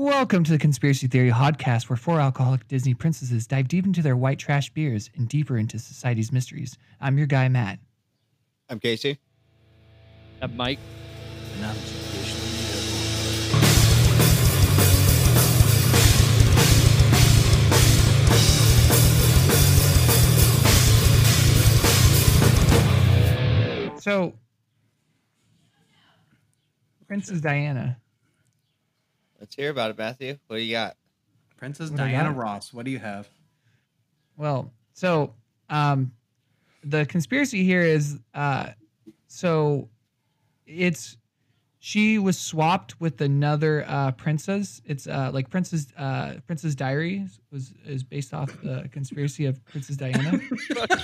Welcome to the Conspiracy Theory Podcast, where four alcoholic Disney princesses dive deep into their white trash beers and deeper into society's mysteries. I'm your guy, Matt. I'm Casey. I'm Mike. And I'm traditionally So, Princess Diana. Let's hear about it, Matthew. What do you got? Princess What do I Diana got? Ross. What do you have? Well, so um, the conspiracy here is uh, so it's she was swapped with another uh, princess. It's uh, like Princess uh, Princess Diaries was is based off the conspiracy of Princess Diana,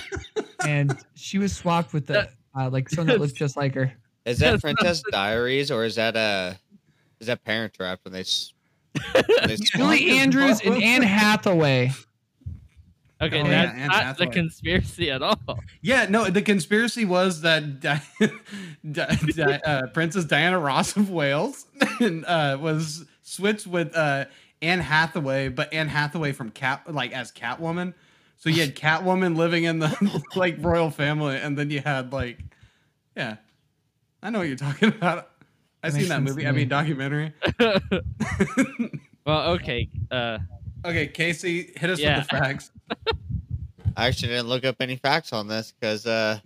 and she was swapped with the uh, like someone that looked just like her. Is that Princess Diaries or is that uh is that Parent Trap when they s- when they? Julie Andrews and Anne Hathaway. Okay, Oh, that's Anne not Hathaway. the conspiracy at all. Yeah, no, the conspiracy was that Di- Di- Di- uh, Princess Diana Ross of Wales and, uh, was switched with uh, Anne Hathaway, but Anne Hathaway from Cat, like as Catwoman. So you had Catwoman living in the like royal family, and then you had like, yeah, I know what you're talking about. I've seen that movie. to I mean, documentary. well, okay. Uh, okay, Casey, hit us Yeah. with the facts. I actually didn't look up any facts on this because uh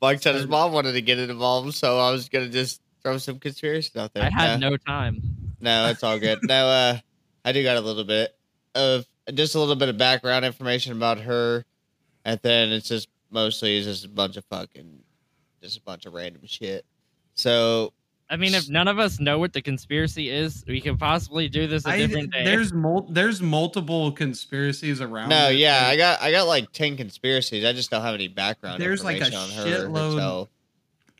Mike said his mom wanted to get it involved, so I was gonna just throw some conspiracy out there. I had No. no time. No, it's all good. no, uh, I do got a little bit of just a little bit of background information about her, and then it's just mostly it's just a bunch of fucking, just a bunch of random shit. So I mean, if none of us know what the conspiracy is, we can possibly do this a I, different day. there's mul- there's multiple conspiracies around. no, it. yeah, I got I got like ten conspiracies. I just don't have any background. There's, like, a information on her shitload- herself.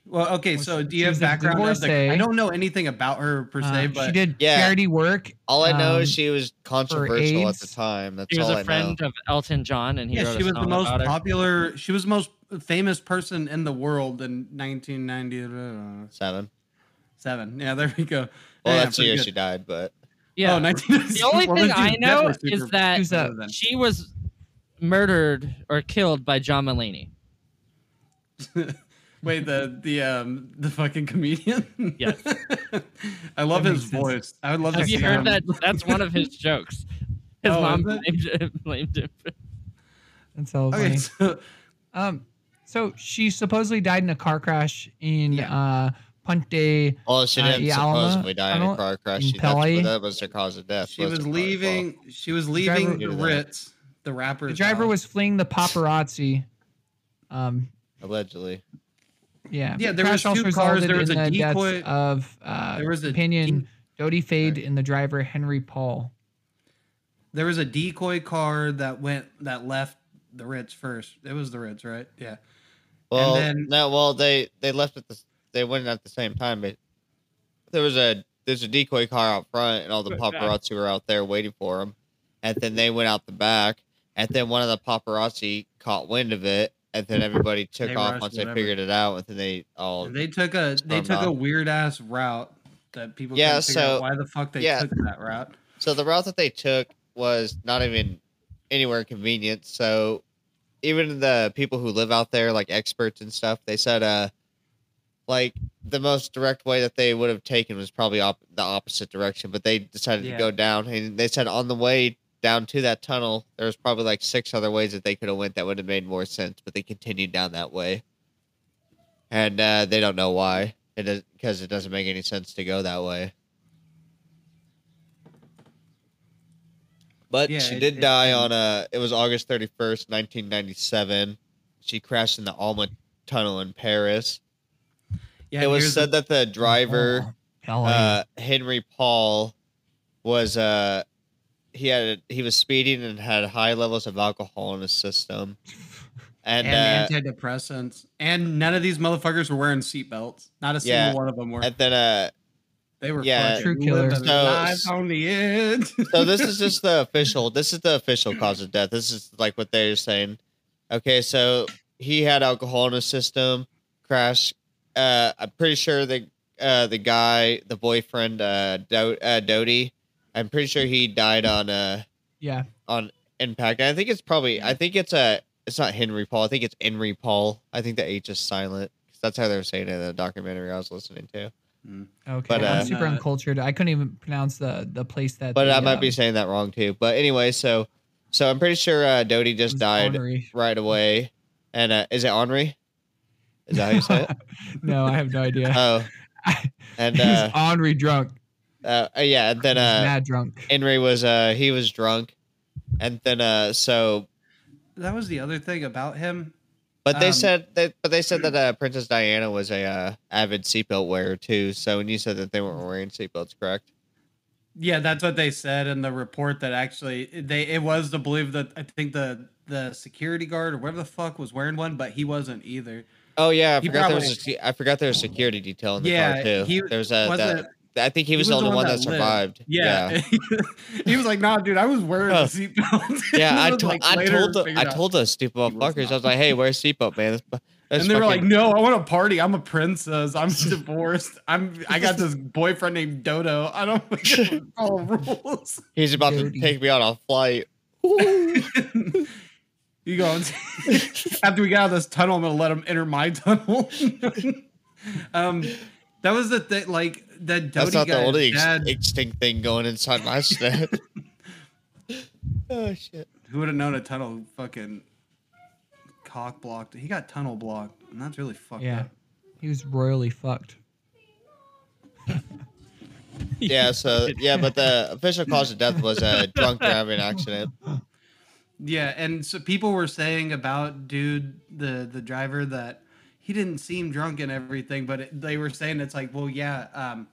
Well, okay, so do you have background of the. I don't know anything about her per se, Uh, but she did Yeah. charity work. All I know um, is she was controversial at the time. That's he was all a I friend know. of Elton John, and he yeah, wrote she a was the song most about her. popular. She was the most famous person in the world in 1997. Seven. Yeah, there we go. Well, yeah, that's the year good. she died, but Yeah. Oh, 1997. the only Well, thing I know is that that? she was murdered or killed by John Mulaney. Wait, the the um the fucking comedian. Yes. I love That his makes sense. voice. I would love Have to you see heard him. that? That's one of his jokes. His Oh, mom is blamed him. Blamed him. That's all Okay, so Um, so she supposedly died in a car crash in Yeah. uh Ponte. well, she Uh, didn't yeah, Alma supposedly die in a tunnel car crash. She, that's, Pele. that was her cause of death. she was wasn't her fault. leaving. She was leaving the Do that. Ritz, the rapper. The driver was fleeing the paparazzi. Um, allegedly. Yeah. Yeah, there was crash also two cars. There was a the decoy- of uh, there was a companion de- Dodi Fayed Sorry. and the driver Henry Paul. There was a decoy car that went that left the Ritz first. It was the Ritz, right? Yeah. Well, then- no, well they they left at the they went at the same time, but there was a there's a decoy car out front, and all the Good paparazzi were out there waiting for them, and then they went out the back, and then one of the paparazzi caught wind of it, and then everybody took They off once whatever. they figured it out, and then they all They took a they took a weird ass route that people Yeah, so- why the fuck they yeah. took that route. So the route that they took was not even anywhere convenient. So even the people who live out there, like experts and stuff, they said uh like the most direct way that they would have taken was probably op- the opposite direction, but they decided Yeah. to go down and they said on the way down to that tunnel there was probably like six other ways that they could have went that would have made more sense, but they continued down that way. And uh, they don't know why. It is because it doesn't make any sense to go that way. But Yeah, she did it- die on a. it was August 31st, 1997. She crashed in the Alma tunnel in Paris. Yeah, it was here's said that the driver Oh, uh Henry Paul was uh he had he was speeding and had high levels of alcohol in his system. And, and, uh antidepressants, and none of these motherfuckers were wearing seatbelts. Not a single Yeah. one of them were. and then uh they were yeah, True killers. So- life on the edge. so this is just the official this is the official cause of death this is like what they're saying okay so he had alcohol in his system crash uh i'm pretty sure the uh, the guy, the boyfriend, uh, Do- uh, Dodi. I'm pretty sure he died on uh Yeah. on impact. I think it's probably. I think it's a. It's not Henry Paul. I think it's Henry Paul. I think the H is silent. 'Cause That's how they were saying it in the documentary I was listening to. Okay. But, I'm uh, super uncultured. I couldn't even pronounce the the place that. But the, I might be um, saying that wrong too. But anyway, so so I'm pretty sure uh, Dodi just died Henry. right away. And uh, is it Henri? Is that how you say it? no, I have no idea. Oh, and He's uh, Henri drunk. Uh, uh, yeah, and then He's uh, mad drunk. Henry was uh he was drunk, and then uh so That was the other thing about him. but they Um, said that but they said that uh, Princess Diana was a uh, avid seatbelt wearer too. So when you said that they weren't wearing seatbelts, correct? Yeah, that's what they said in the report. That actually, they it was to believe that I think the the security guard or whatever the fuck was wearing one, but he wasn't either. Oh yeah, I He forgot there was a, probably- se- I forgot there was a security detail in the Yeah, car too. he There's a wasn't- that, I think he was, the only one that, lived. survived. Yeah, he was like, "Nah, dude, I was wearing a seatbelt." Yeah, I, to- like, I told the, figured I told those stupid he motherfuckers. I was like, "Hey, wear a seatbelt, man." That's, that's and they were like, "No, I want to party. I'm a princess. I'm divorced. I'm. I got this boyfriend named Dodo. I don't follow rules." "He's about to take me on a flight." You go after we get out of this tunnel. I'm gonna let him enter my tunnel. um, that was the thing. Like that Dodi That's not the guy's only ex- extinct thing going inside my shed. oh shit! Who would have known a tunnel fucking cock blocked? He got tunnel blocked, and that's really fucked Yeah. up. He was royally fucked. Yeah, so yeah, but the official cause of death was a drunk driving accident. Yeah, and so people were saying about dude, the the driver, that he didn't seem drunk and everything, but it, they were saying it's like, well, yeah, um,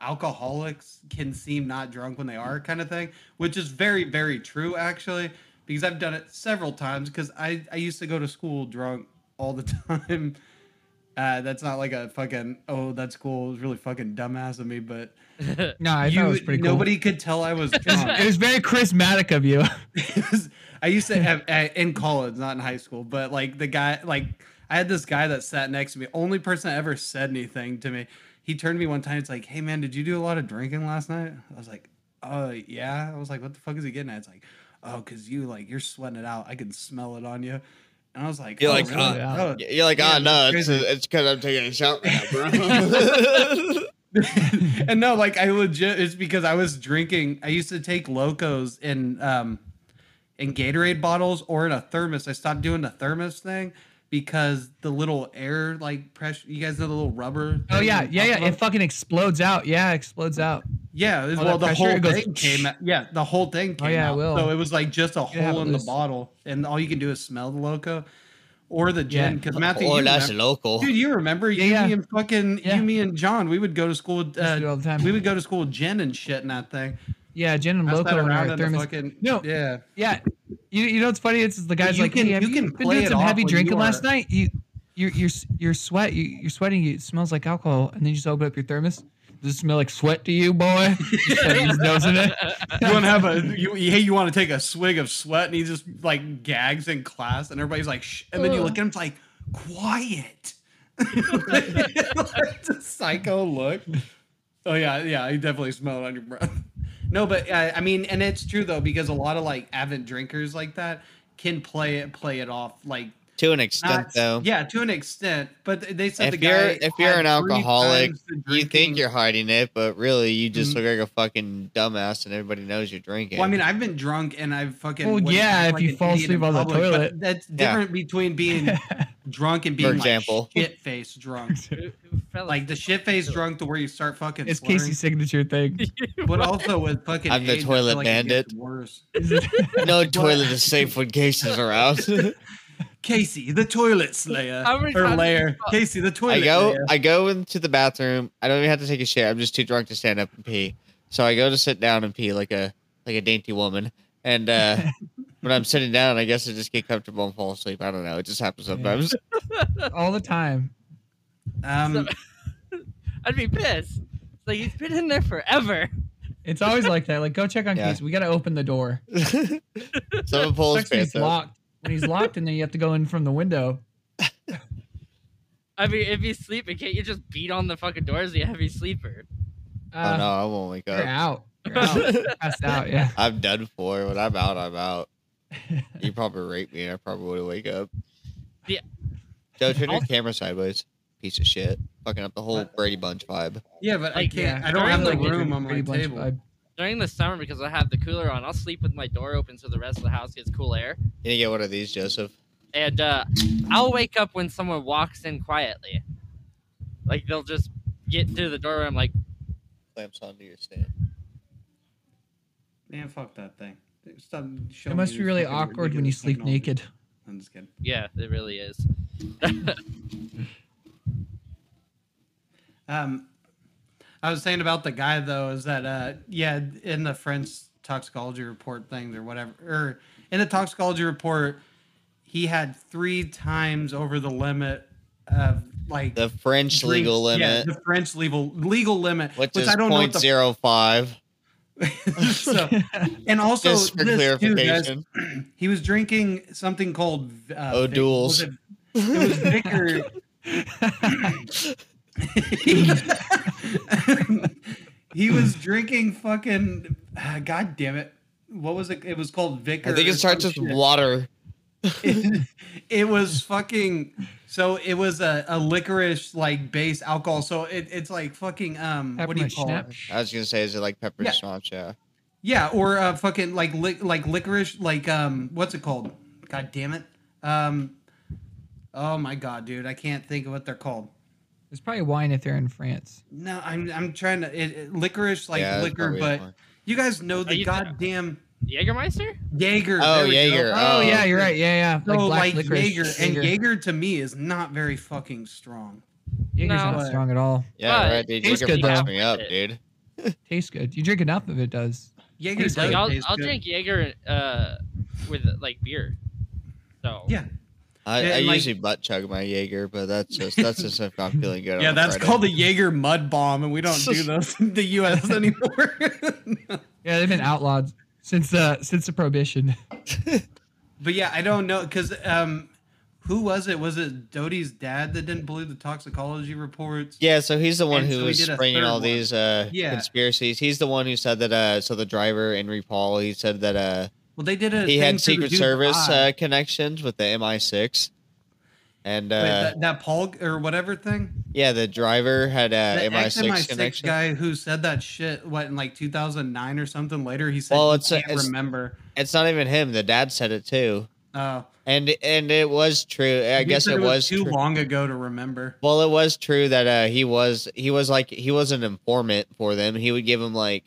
alcoholics can seem not drunk when they are, kind of thing, which is very very true actually, because I've done it several times. Because I I used to go to school drunk all the time. Uh, that's not like a fucking oh that's cool. It was really fucking dumbass of me, but No, I you, thought it was pretty cool. nobody could tell I was drunk. It was very charismatic of you. Was- I used to have in college, not in high school, but like the guy, like I had this guy that sat next to me. Only person that ever said anything to me. He turned to me one time. It's like, "Hey man, did you do a lot of drinking last night?" I was like, "Uh, yeah." I was like, "What the fuck is he getting at?" It's like, "Oh, cause you like you're sweating it out. I can smell it on you." And I was like, You're "Oh, like, really? uh, Oh." You're like, "Ah, no, it's because I'm taking a shot right now, bro." and no, like I legit, it's because I was drinking. I used to take Lokos in um in Gatorade bottles or in a thermos. I stopped doing the thermos thing because the little air like pressure. You guys know the little rubber. Oh yeah, yeah, yeah. of It fucking explodes out. Yeah, it explodes out. yeah. it was- Oh, well, the pressure, whole it goes came. Out, yeah, the whole thing came Oh, yeah, out. will. So it was like just a hole it in the bottle, and all you can do is smell the Loko or the gin. Because Matthew, oh, you that's remember- local. Dude, you remember Yeah, you, yeah. me, and fucking Yeah. you, me, and John? We would go to school. Used to Uh, all the time. we would go to school with gin and shit in that thing. Yeah, gin and Pass that Loko in our in the thermos. fucking No. yeah. Yeah, you, you know what's funny? It's the guy's you like, can- hey, you you, can been play doing some heavy drinking last night? You you're you're you're sweat. You, you're sweating. You, it smells like alcohol, and then you just open up your thermos. Does it smell like sweat to you, boy? Just putting his nose in it. You want to have a you hey you want to take a swig of sweat and he just like gags in class and everybody's like shh and then you look at him it's like quiet. like the psycho look. Oh yeah, yeah, I definitely smell it on your breath. No, but uh, I mean, and it's true though because a lot of like avid drinkers like that can play it play it off like to an extent, not, though. yeah to an extent. But they said if the you're guy if you're an alcoholic, you think you're hiding it, but really you just Mhm. look like a fucking dumbass, and everybody knows you're drinking. Well, I mean, I've been drunk and I've fucking. Well, yeah, if like you fall asleep on the public, but toilet. That's different between being drunk and being example. like shit faced drunk. Like the shit faced drunk to where you start fucking. it's slurring. Casey's signature thing. But also with fucking. I'm the age, I feel toilet like it gets bandit. Worse. no toilet is safe when Casey's around. Casey, the toilet slayer. How many Or times- layer. Casey, the toilet. I go layer. I go into the bathroom. I don't even have to take a shit. I'm just too drunk to stand up and pee. So I go to sit down and pee like a like a dainty woman. And uh when I'm sitting down, I guess I just get comfortable and fall asleep. I don't know. It just happens sometimes. All the time. Um, I'd be pissed. It's like he's been in there forever. It's always like that. Like, go check on Yeah. Casey. We got to open the door. Someone pulls Sucks when pants he's locked. When he's locked, and then you have to go in from the window. I mean, if he's sleeping, can't you just beat on the fucking door? Is he a heavy sleeper? oh Uh, no, I won't wake You're up. out. You're out. Passed out. Yeah. I'm done for. When I'm out, I'm out. You probably rape me, and I probably would wake up. Yeah. Joe, turn your camera sideways. Piece of shit. Fucking up the whole What? Brady Bunch vibe. Yeah, but I Like, can't. yeah, I don't have the like room on my Pretty Bunch table. vibe. During the summer, because I have the cooler on, I'll sleep with my door open so the rest of the house gets cool air. Can you get one of these, Joseph? And uh, I'll wake up when someone walks in quietly. Like they'll just get through the door. And I'm like, Clamps onto your stand. Man, fuck that thing. Some it must be really awkward when you sleep naked. I'm just kidding. Yeah, it really is. um, I was saying about the guy though is that uh, yeah, in the French toxicology report thing or whatever, or in the toxicology report, he had three times over the limit of like the French legal limit. Yeah, the French legal legal limit, which, which is I don't 0. know 0.05. so, and also Just for this too, guys, clarification. he was drinking something called uh, Vic- was it- It was Vicar. he was drinking fucking. ah, God damn it! What was it? It was called Vicar. I think it starts some with shit. water. It, it was fucking. So it was a, a licorice like base alcohol. So it, it's like fucking um. What do you call schnapps. it? I was gonna say, is it like pepper Yeah. schnapps? Yeah. Yeah, or uh, fucking like li- like licorice, like um, what's it called? God damn it. Um, oh my god, dude, I can't think of what they're called. It's probably wine if they're in France. No, I'm I'm trying to it, it- licorice like Yeah, liquor, but you guys know the you- goddamn Jägermeister? Jaeger. Oh, there. Jaeger. Oh, Oh, yeah, you're right. Yeah, yeah. So black like, licorice, Jaeger, and Jaeger to me is not very fucking strong. Jaeger's No. not strong at all. Yeah, But right, dude. tastes Jaeger good, though. fucks me up, dude. Tastes good. You drink enough of it does. Jaeger Tastes does Like, I'll, I'll drink Jaeger uh, with like beer. So Yeah, I, I like- usually butt chug my Jaeger, but that's just that's just if I'm feeling good. yeah, that's Friday. called a Jaeger mud bomb, and we don't do those in the U.S. anymore. Yeah, they've been outlawed since uh since the prohibition. But yeah, I don't know because um, who was it? Was it Dodi's dad that didn't believe the toxicology reports? Yeah, so he's the one And who so was did a springing third all one. these uh, Yeah. conspiracies. He's the one who said that. Uh, so the driver Henry Paul, he said that uh, Well, they did a he thing had Secret Service uh, connections with the MI6, and Wait, uh, that, that Paul or whatever thing. yeah, the driver had uh, The MI6 ex-MI6 connection. guy who said that shit. What in like 2009 or something? Later, he said Well, it's can't it's- remember. It's not even him. The dad said it too, Oh, and and it was true. I he guess it was too true. long ago to remember. Well, it was true that uh, he was he was like he was an informant for them. He would give them like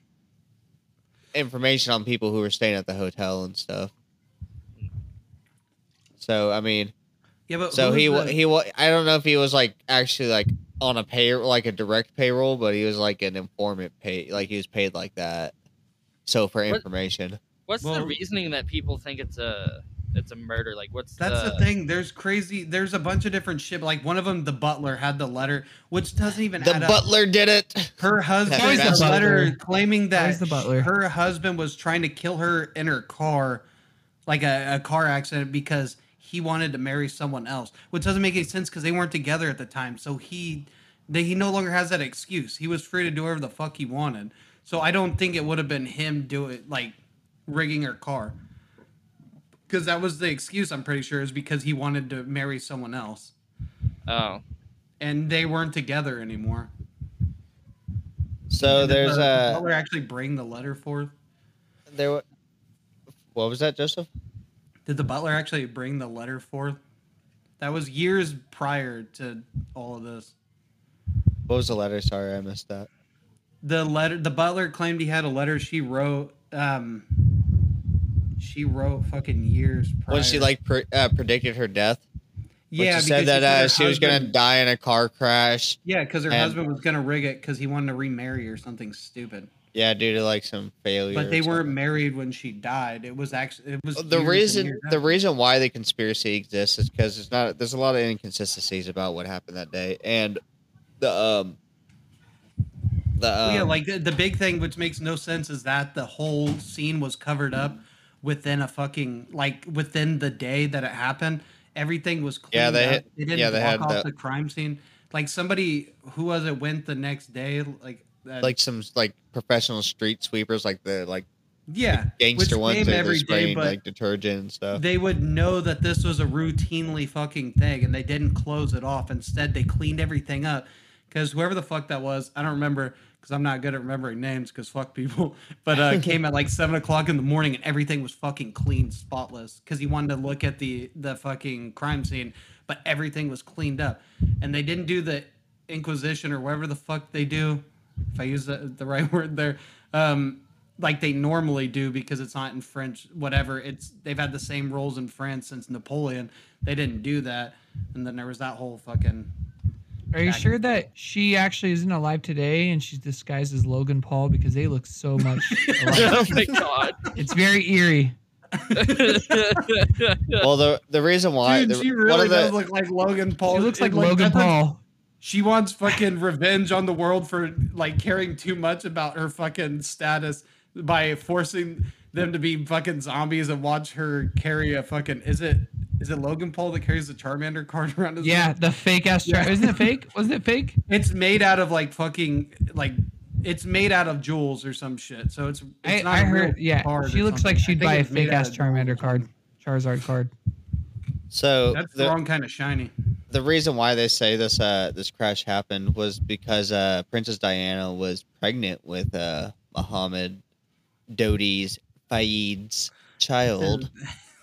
information on people who were staying at the hotel and stuff. So I mean, Yeah, but so who he was the- he wa- I don't know if he was like actually like on a pay like a direct payroll, but he was like an informant pay like he was paid like that. So for What- information, what's Well- the reasoning that people think it's a it's a murder? Like what's That's the, the thing. There's crazy. There's a bunch of different shit. Like one of them, the butler had the letter, which doesn't even the add up. butler did it. Her husband Always has the a letter butler. claiming that the butler. her husband was trying to kill her in her car, like a, a car accident, because he wanted to marry someone else, which doesn't make any sense because they weren't together at the time. So he, they, he no longer has that excuse. He was free to do whatever the fuck he wanted. So I don't think it would have been him doing like rigging her car. Because that was the excuse, I'm pretty sure, is because he wanted to marry someone else. Oh, And they weren't together anymore. So And there's the, the a butler actually bring the letter forth. there. What was that, Joseph? Did the butler actually bring the letter forth? That was years prior to all of this. What was the letter? Sorry, I missed that. The letter, the butler claimed he had a letter she wrote. Um, she wrote fucking years prior. When she like pre- uh, predicted her death. Yeah, she said that uh, her she was gonna die in a car crash. Yeah, because her and- husband was gonna rig it because he wanted to remarry or something stupid. Yeah, due to like some failure. But they weren't married when she died. It was actually it was The reason the reason why the conspiracy exists is because it's not there's a lot of inconsistencies about what happened that day, and the um the um, yeah, like the, the big thing which makes no sense is that the whole scene was covered up within a fucking like within the day that it happened, everything was cleaned Yeah, they up. had- they didn't yeah, they block had off the- the crime scene. Like somebody who was it went the next day, like that, like some like professional street sweepers, like the like yeah, gangster which ones. came They're, they're every day, spraying but like detergent and stuff. they would know that this was a routinely fucking thing and they didn't close it off. Instead, they cleaned everything up because whoever the fuck that was, I don't remember because I'm not good at remembering names because fuck people. But uh, came at like seven o'clock in the morning and everything was fucking clean, spotless because he wanted to look at the the fucking crime scene, but everything was cleaned up and they didn't do the Inquisition or whatever the fuck they do. If I use the, the right word there. Um, like they normally do because it's not in French, whatever. It's they've had the same rules in France since Napoleon. They didn't do that, and then there was that whole fucking. Are you sure that she actually isn't alive today and she's disguised as Logan Paul because they look so much alike? oh my god. It's very eerie. well, the the reason why Dude, the, she one really of the, does look like Logan Paul. She looks It, like Logan Paul. She wants fucking revenge on the world for like caring too much about her fucking status by forcing them to be fucking zombies and watch her carry a fucking. Is it is it Logan Paul that carries the Charmander card around his? Yeah, neck? the fake ass. Char- Yeah. Isn't it fake? Wasn't it fake? It's made out of like fucking like it's made out of jewels or some shit. So it's, it's I, not I a real heard. Yeah, card she looks like something. I she'd buy a fake ass. Charmander card, Charizard card. so That's the, the wrong kind of shiny. The reason why they say this uh this crash happened was because uh Princess Diana was pregnant with uh Muhammad Dodi's Fayed's child.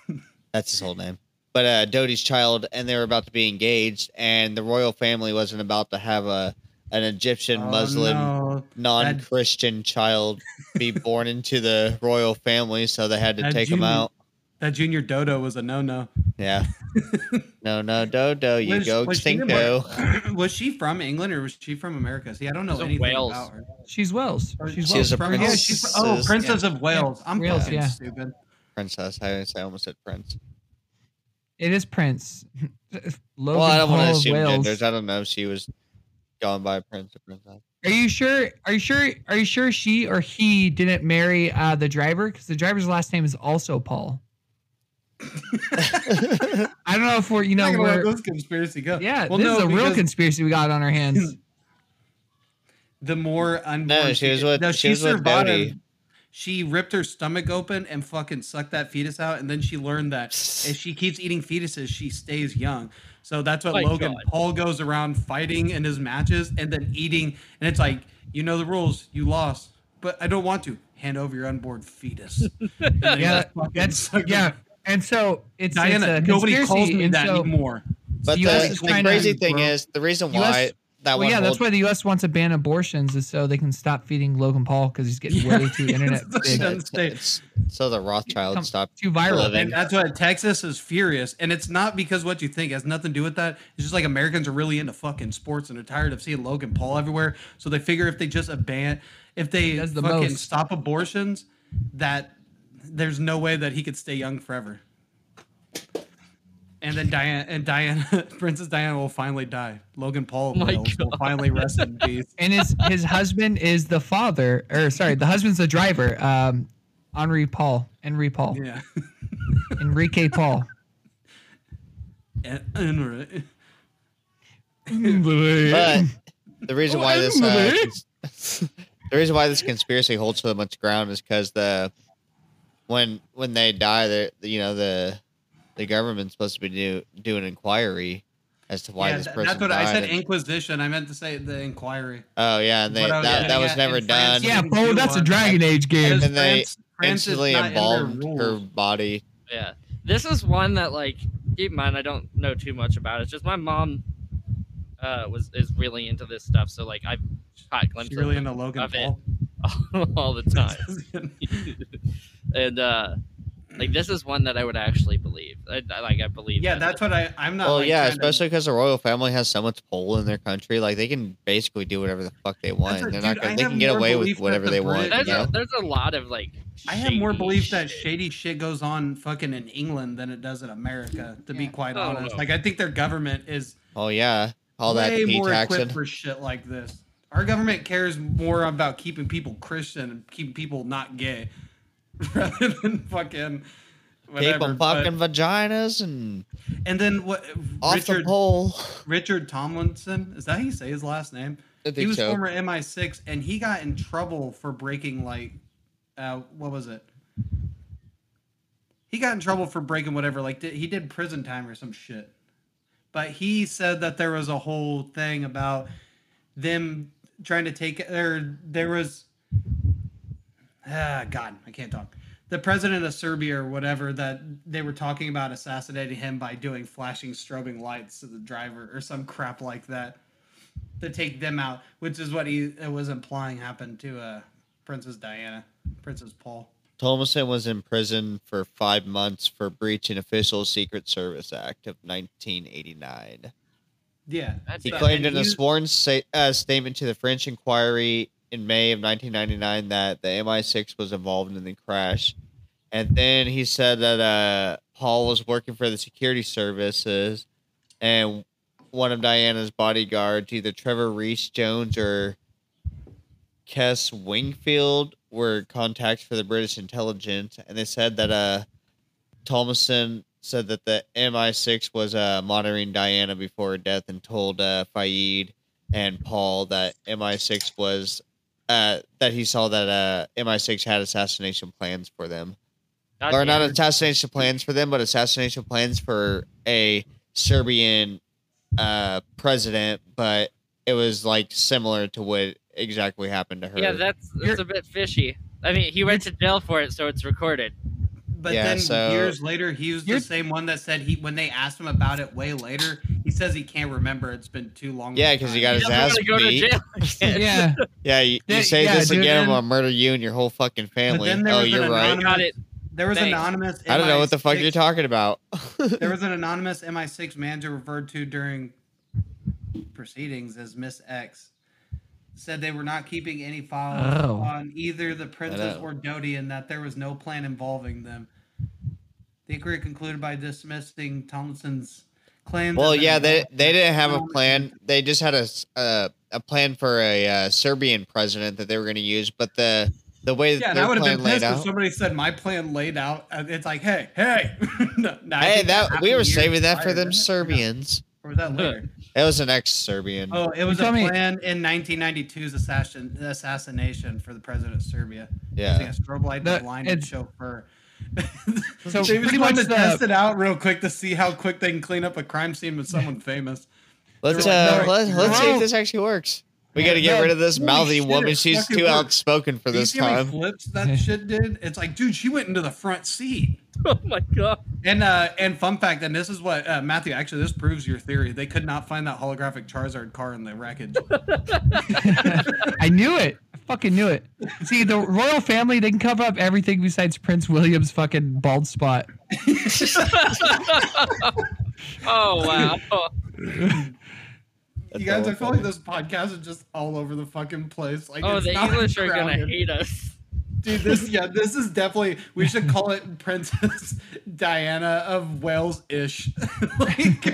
That's his whole name. But uh Dodi's child and they were about to be engaged and the royal family wasn't about to have a an Egyptian Oh, Muslim no. non-Christian child be born into the royal family so they had to take him out. That junior dodo was a no no. Yeah. no, no, Dodo, you go she in extinto. Wa- was she from England or was she from America? See, I don't know She's anything Wales. about her. She's Wales. Or- She's She's Wells. a from- yeah, she's oh, princess, Princess of Wales. I'm Wales, fucking yeah. stupid. Princess. I, I almost said prince. It is Prince. Logan well, I don't Paul want to of assume Wales. genders. I don't know if she was gone by prince or princess. Are you sure? Are you sure? Are you sure she or he didn't marry uh, the driver? Because the driver's last name is also Paul. I don't know if we're you know I'm not gonna let we're this conspiracy go. yeah. Well, this no, is a real conspiracy we got on our hands. The more unborn No, she was fetus- with- No, she was with survived. She ripped her stomach open and fucking sucked that fetus out, and then she learned that if she keeps eating fetuses, she stays young. So that's what My Logan God. Paul goes around fighting in his matches and then eating, and it's like you know the rules, you lost, but I don't want to hand over your unborn fetus. And then he yeah, that's yeah. It. And so it's Diana, it's a nobody calls me and that so, anymore. But US the, is the trying to- crazy thing bro. is the reason US why that Well, one. yeah, that's why the U.S. wants to ban abortions is so they can stop feeding Logan Paul because he's getting way too internet big, Shut- it's, it's, so the Rothschild Come- stop too viral. living. And that's why Texas is furious. And it's not because what you think it has nothing to do with that. It's just like Americans are really into fucking sports and are tired of seeing Logan Paul everywhere. So they figure if they just ban, if they the fucking most. stop abortions, that there's no way that he could stay young forever. And then Diana and Diana, Princess Diana will finally die. Logan Paul Oh will, will finally rest in peace. and his his husband is the father, or sorry, the husband's the driver. Um, Henri Paul, Henri Paul, Yeah. Enrique Paul. And- and- But the reason why this uh, the reason why this conspiracy holds so much ground is because the when when they die, the you know the the government's supposed to be do do an inquiry as to why yeah, this th- person that's what died. I said. Inquisition. I meant to say the inquiry. oh yeah, and they, What that, that was never in France- done. yeah, didn't Paul, do that's a. Dragon Age game. Because And they France- France Instantly not in embalmed her body. Yeah. This is one that like keep in mind I don't know too much about it. It's just my mom uh was is really into this stuff, so like I've caught glimpses She's really of into Logan of it. Paul. all the time. and uh like this is one that I would actually believe. I, I- like I believe. yeah, that- that's what I. I'm not. Well, like, yeah, trying to- especially because the royal family has so much pull in their country. Like they can basically do whatever the fuck they want. what- They're dude, not. Gonna, I they have can get more away with that whatever the they Brit- want. You There's know? a, there's a lot of like. I have more shady belief that shit. shady shit goes on fucking in England than it does in America. To be Yeah. quite Oh, honest, no. like I think their government is Oh yeah, all that way P more taxing. equipped for shit like this. Our government cares more about keeping people Christian and keeping people not gay, rather than fucking whatever. but- fucking vaginas and and then what? off Richard the pole. Richard Tomlinson is that how you say his last name? He was so. former MI6, and he got in trouble for breaking like, uh, what was it? He got in trouble for breaking whatever. Like did, he did prison time or some shit. But he said that there was a whole thing about them trying to take there. There was, ah, God, I can't talk. The president of Serbia or whatever that they were talking about assassinating him by doing flashing strobing lights to the driver or some crap like that to take them out, which is what he it was implying happened to uh, Princess Diana, Princess Paul. Thomason was in prison for five months for breaching Official Secret Service Act of 1989. Yeah, That's He claimed in a sworn sa- uh, statement to the French inquiry in May of 1999 that the MI6 was involved in the crash. And then he said that uh, Paul was working for the security services and one of Diana's bodyguards, either Trevor Rees Jones or Kez Wingfield, were contacts for the British intelligence. And they said that uh, Thomason said that the MI6 was uh, monitoring Diana before her death and told uh, Fayed and Paul that MI6 was uh, that he saw that uh, MI6 had assassination plans for them, God or not assassination plans for them, but assassination plans for a Serbian uh, president. But it was like similar to what exactly happened to her. Yeah, that's that's a bit fishy. I mean, he went to jail for it, so it's recorded. But Yeah, then so- years later, he was the same one that said he when they asked him about it way later, he says he can't remember. It's been too long. Yeah, because he got his ass wanna go to beat. jail. Yeah. yeah, you, you say yeah, this dude, again, I'm gonna murder you and your whole fucking family. then there Oh, was an you're right. anonymous- Got it. There was Thanks. anonymous. I don't know what the fuck MI6 you're talking about. There was an anonymous MI6 manager referred to during proceedings as Miss X. Said they were not keeping any files Oh. on either the princess or Dodi and that there was no plan involving them. The inquiry concluded by dismissing Tomlinson's claims. Well, yeah, they they didn't have a plan. They just had a s- uh, a plan for a uh, Serbian president that they were going to use, but the the way that Yeah, and I their would have been laid pissed if out. somebody said my plan laid out. It's like, hey, hey. No, no, Hey, think that we were saving that for them didn't? Serbians. Or was that later? It was an ex-Serbian. Oh, it was a tell me- plan in 1992's assassin, assassination for the president of Serbia. Using yeah, a strobe light to That- blind and chauffeur. So so they just pretty wanted much to the- test it out real quick to see how quick they can clean up a crime scene with someone famous. let's They're like, uh no, let, let's see if this actually works. We Yeah, got to get no, rid of this mouthy woman. She's too worked. outspoken for this see how time. flips that shit did? It's like, dude, she went into the front seat. Oh my god. And uh, and fun fact, and this is what uh, Matthew. Actually, this proves your theory. They could not find that holographic Charizard car in the wreckage. I knew it. I fucking knew it. See, the royal family, they can cover up everything besides Prince William's fucking bald spot. Oh wow. you guys, I feel like this podcast is just all over the fucking place. Like, Oh, it's the not English are gonna grounded. hate us. Dude, this yeah, this is definitely we should call it Princess Diana of Wales ish. like,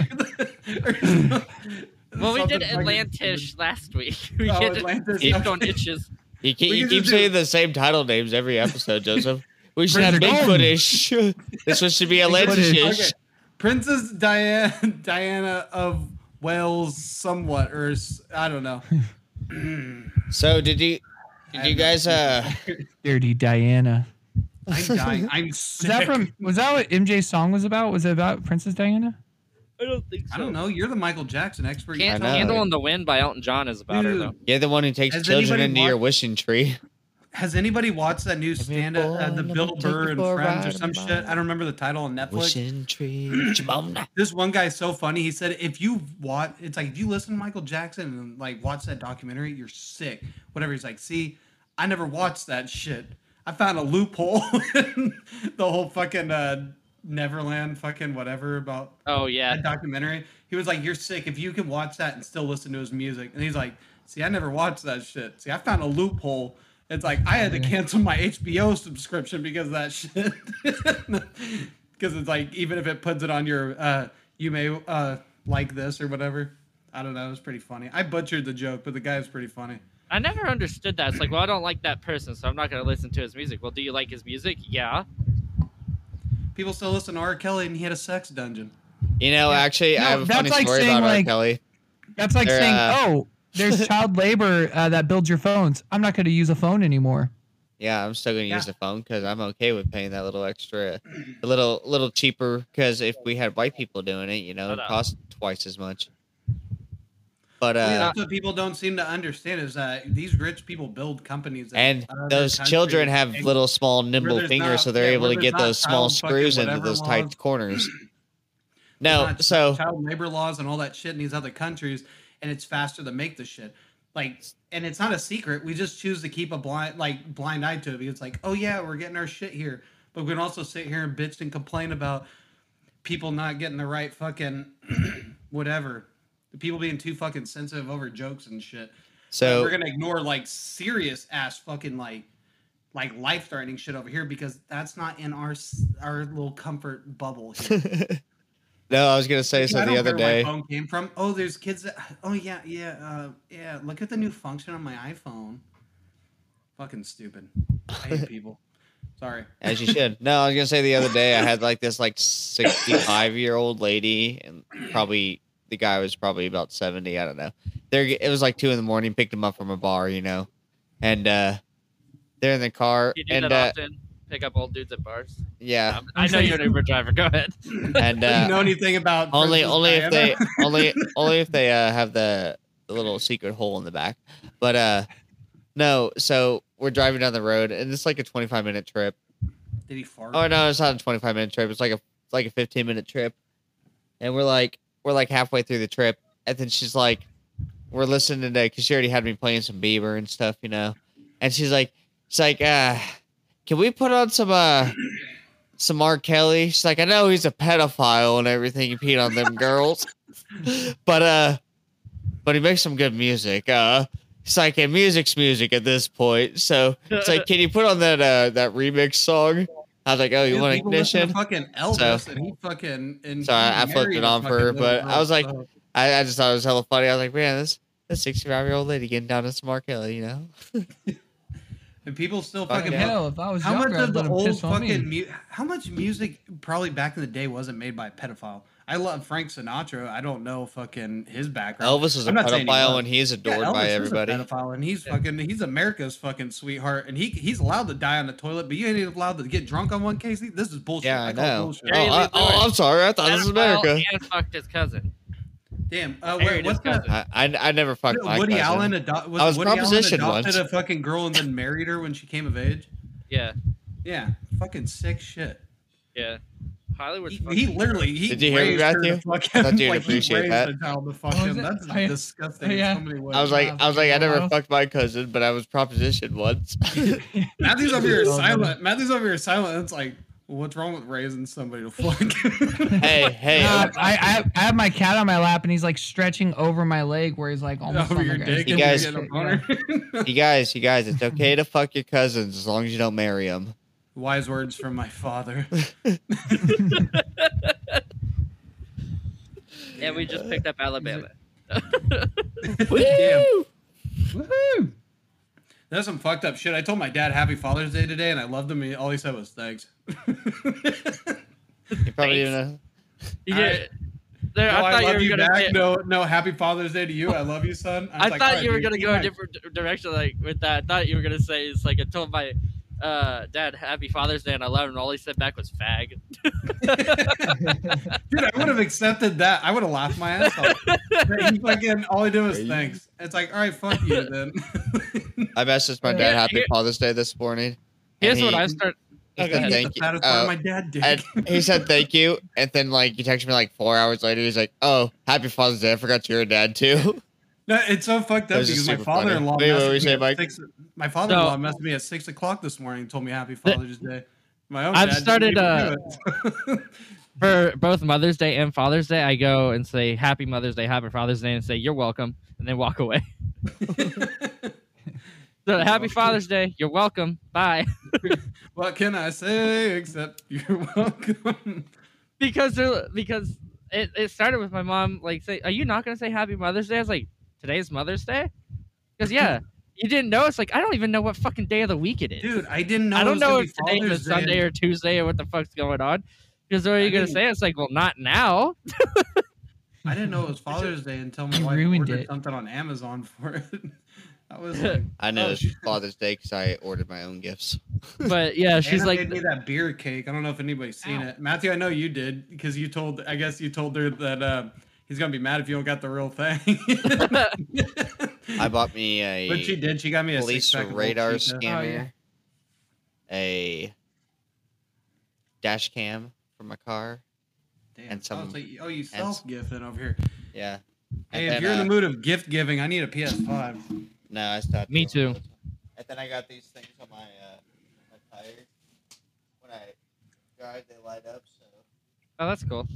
Well, we did fucking Atlantish last week. We Oh, get Atlantis, keep on okay. itches. You keep, you can keep just do- saying the same title names every episode, Joseph. We should have Bigfootish. this one should be Atlantish. Okay. Princess Diana Diana of Wales somewhat or I don't know. So did you I did you guys uh Dirty Diana. I'm dying. I'm Was that from? Was that what MJ's song was about? Was it about Princess Diana? I don't think so. I don't know. You're the Michael Jackson expert. You Can't I know. me. Candle in the Wind by Elton John is about her Dude. though. you're the one who takes Has children anybody into your wishing tree? Has anybody watched that new stand up, uh, the Bill let me take Burr and Friends or some shit? I don't remember the title on Netflix. Wishing tree. This one guy's so funny. He said, "If you watch, it's like if you listen to Michael Jackson and like watch that documentary, you're sick." Whatever. He's like, "See, I never watched that shit. I found a loophole in the whole fucking uh, Neverland, fucking whatever about Oh yeah. that documentary." He was like, "You're sick if you can watch that and still listen to his music." And he's like, "See, I never watched that shit. See, I found a loophole." It's like I had to cancel my HBO subscription because of that shit. Because it's like even if it puts it on your, uh, you may uh, like this or whatever. I don't know. It was pretty funny. I butchered the joke, but the guy was pretty funny. I never understood that. It's like, well, I don't like that person, so I'm not gonna listen to his music. Well, do you like his music? Yeah. People still listen to R. Kelly, and he had a sex dungeon. You know, actually, No, I have a that's funny like story saying, about R. Kelly. That's like They're, saying, uh, "Oh, there's child labor uh, that builds your phones. I'm not going to use a phone anymore." Yeah, I'm still gonna Yeah. use a phone because I'm okay with paying that little extra, a little, little cheaper. Because if we had white people doing it, you know, it up. costs twice as much. But uh, that's what people don't seem to understand is that these rich people build companies. and those children have little, small, nimble fingers, not- so they're yeah, able to get those small screws into those laws. tight corners. No, so child labor laws and all that shit in these other countries, and it's faster to make the shit. Like, and it's not a secret. We just choose to keep a blind, like, blind eye to it. It's like, oh yeah, we're getting our shit here, but we can also sit here and bitch and complain about people not getting the right fucking whatever. The people being too fucking sensitive over jokes and shit. so we're gonna ignore like serious ass fucking like like life threatening shit over here because that's not in our our little comfort bubble here. no, I was gonna say so the other day. my phone came from. Oh, there's kids that. Oh yeah, yeah, uh, yeah. Look at the new function on my iPhone. Fucking stupid. I hate people. Sorry. As you should. No, I was gonna say the other day I had like this like sixty-five year old lady, and probably the guy was probably about seventy. I don't know. There, it was like two in the morning. Picked him up from a bar, you know, and uh they're in the car, You do and that uh, often. Pick up old dudes at bars. yeah, Um, I know you're an Uber driver. Go ahead. and Do you uh, know anything about only Princess only if they only only if they uh, have the, the little secret hole in the back. But uh no, so we're driving down the road, and it's like a twenty-five minute trip. Did he fart? Oh no, it's not a 25 minute trip. It's like a it's like a 15 minute trip. And we're like we're like halfway through the trip, and then she's like, we're listening to because she already had me playing some Bieber and stuff, you know. And she's like, she's like, uh, can we put on some uh some R. Kelly? She's like, I know he's a pedophile and everything. He peed on them girls, but uh, but he makes some good music. Uh, it's like, and music's music at this point. So it's like, can you put on that uh that remix song? I was like, oh, you Dude, want people listen to ignition? fucking Elvis, and he fucking and So I- I he flipped it on for her, but I was like- so- I, I just thought it was hella funny. I was like, man, this this 65 year old lady getting down to some R. Kelly, you know? and people still Fuck fucking. Hell, if I was How younger, I'd of the old piss on me. fucking mu- how much music probably back in the day wasn't made by a pedophile? I love Frank Sinatra. I don't know fucking his background. Elvis is a I'm not saying he pedophile and he's Yeah, adored Elvis by is a everybody. pedophile, and he's fucking he's America's fucking sweetheart, and he he's allowed to die on the toilet, but you ain't even allowed to get drunk on one, Casey. This is bullshit. Yeah, I call it know. bullshit. Oh, I, oh, I'm sorry. I thought this was America. And fucked his cousin. Damn. Uh, wait, what's that? cousin. I, I, I never fucked my Woody cousin. Allen ado- was, I was Woody Allen propositioned adopted once. a fucking girl and then married her when she came of age. Yeah, Yeah, fucking sick shit. yeah. Hollywood's He, he literally he Did you hear me, raised Matthew? fucking, thought you'd like, appreciate that. a child to fuck Oh, is him. it? That's I- disgusting oh, yeah. so many ways. I was like, I was like, I never wow. fucked my cousin, but I was propositioned once. Matthew's over here Oh, silent. Matthew's over here silent. It's like, what's wrong with raising somebody to fuck? hey, hey, Uh, I, I, have, I have my cat on my lap and he's like stretching over my leg where he's like almost over on your the dick. You guys- you're getting a boner. you guys, you guys, it's okay to fuck your cousins as long as you don't marry them. Wise words from my father. and we just picked up Alabama. Damn. Woohoo! That's some fucked up shit. I told my dad Happy Father's Day today, and I loved him. and All he said was thanks. You probably Thanks. even know. You I- there, no, I I, thought love you you gonna. back. say- No, no. Happy Father's Day to you. I love you, son. I was like, thought "Alright, you were dude, gonna be go a different direction, like with that. I thought you were gonna say it's like I told my uh, dad Happy Father's Day, and I loved him. All he said back was "fag." Dude, I would have accepted that. I would have laughed my ass off. He fucking all he did was thanks. It's like, all right, fuck you then. I messaged my dad Happy Father's Day this morning. Here's and what I start. he Okay. said thank you. fattest part Uh, my dad did. and he said thank you, and then like he texted me like four hours later. He's like, "Oh, Happy Father's Day! I forgot you're a dad too." No, it's so fucked up because my father-in-law. Wait, what messaged were you saying, Mike? six- my father-in-law messaged me at six o'clock this morning and told me Happy Father's Day. My own I've dad started, uh, for both Mother's Day and Father's Day, I go and say Happy Mother's Day, Happy Father's Day, and say You're welcome, and then walk away. So Happy Father's Day, you're welcome. Bye. what can I say except you're welcome? because because it, it started with my mom like say, Are you not gonna say Happy Mother's Day? I was like, Today's Mother's Day? Because yeah. You didn't know? It's like I don't even know what fucking day of the week it is. Dude, I didn't know. I don't was know if be today Father's is Day. Sunday or Tuesday or what the fuck's going on. Because what are I you gonna didn't- say? It's like, well, not now. I didn't know it was Father's Day until my You wife ordered it. something on Amazon for it. I was like, I know Oh, it's. Father's Day because I ordered my own gifts. But yeah, she's Anna like, made me that beer cake. I don't know if anybody's seen Ow. it. Matthew, I know you did because you told. I guess you told her that uh, he's gonna be mad if you don't got the real thing. I bought me a but she did. She got me a police radar Old Chica. scanner, yeah. a dash cam for my car. Damn. and oh, some- so you- oh, you self gifting over here. Yeah. Hey, And if then, you're in the uh, mood of gift giving, I need a PS5. No, I stopped. Me too. And then I got these things on my uh, my tires. When I drive, they light up. So oh, that's cool.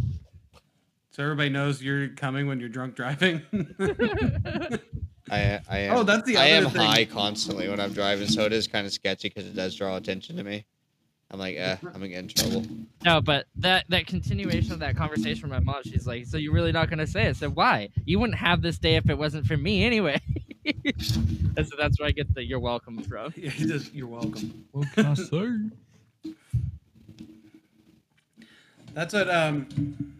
So everybody knows you're coming when you're drunk driving. I I am. Oh, that's the I am thing. high constantly when I'm driving, so it is kind of sketchy because it does draw attention to me. I'm like, eh, I'm gonna get in trouble. No, but that that continuation of that conversation with my mom, she's like, "So you're really not gonna say it?" I said, "Why? You wouldn't have this day if it wasn't for me anyway." and so that's where I get the "you're welcome" from. Yeah, you just, you're welcome. What can I say? That's what. Um.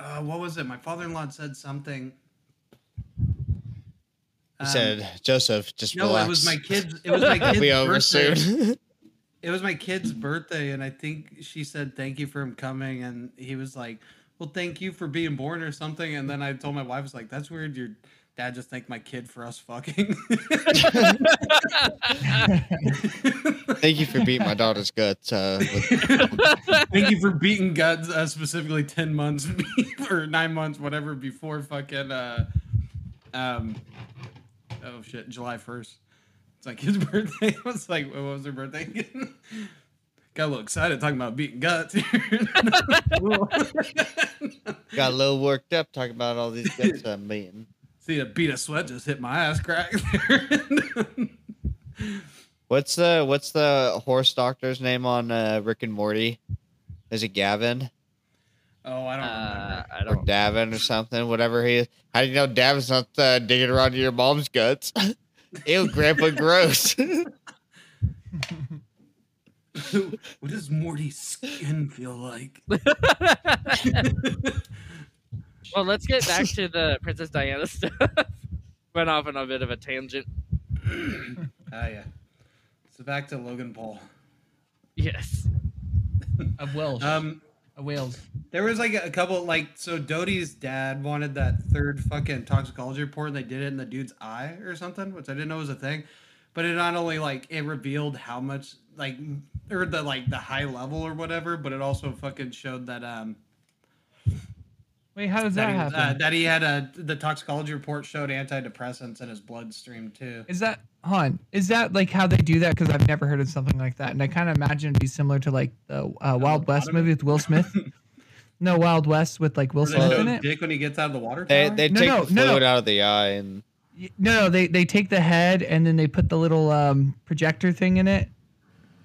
Uh, what was it? My father-in-law said something. He Um, said, Joseph, just No, relax. it was my kids. It was my kid's birthday. It was my kid's birthday, and I think she said thank you for him coming, and he was like, "Well, thank you for being born" or something. And then I told my wife, "I was like, that's weird. Your dad just thanked my kid for us fucking." Thank you for beating my daughter's guts. Uh, with, Thank you for beating guts, uh, specifically ten months or nine months, whatever, before fucking uh, um, oh shit, July first. It's like his birthday. I was like, what was her birthday? again? Got a little excited talking about beating guts. got a little worked up talking about all these guts I'm beating. See, a beat of sweat just hit my ass crack. What's the what's the horse doctor's name on uh, Rick and Morty? Is it Gavin oh, I don't Uh. I or don't. Davin or something? Whatever he is. How do you know Davin's not uh, digging around your mom's guts? Ew, Grandpa, gross. what does Morty's skin feel like? Well, let's get back to the Princess Diana stuff. Went off on a bit of a tangent. Ah, yeah. So back to Logan Paul. Yes. Of Welsh. Um, of Wales. There was like a couple like so Dodi's dad wanted that third fucking toxicology report and they did it in the dude's eye or something, which I didn't know was a thing. But it not only like it revealed how much like or the like the high level or whatever, but it also fucking showed that um Wait, how does that, that he, happen? uh, that he had a the toxicology report showed antidepressants in his bloodstream too. Is that hon? Is that like how they do that? Because I've never heard of something like that, and I kind of imagine it'd be similar to like the uh, Wild West movie with Will Smith. no, Wild West with like Will Smith in it. Dick when he gets out of the water they tower? they No, take no, the no, no. out of the eye and No, no, they they take the head and then they put the little um, projector thing in it,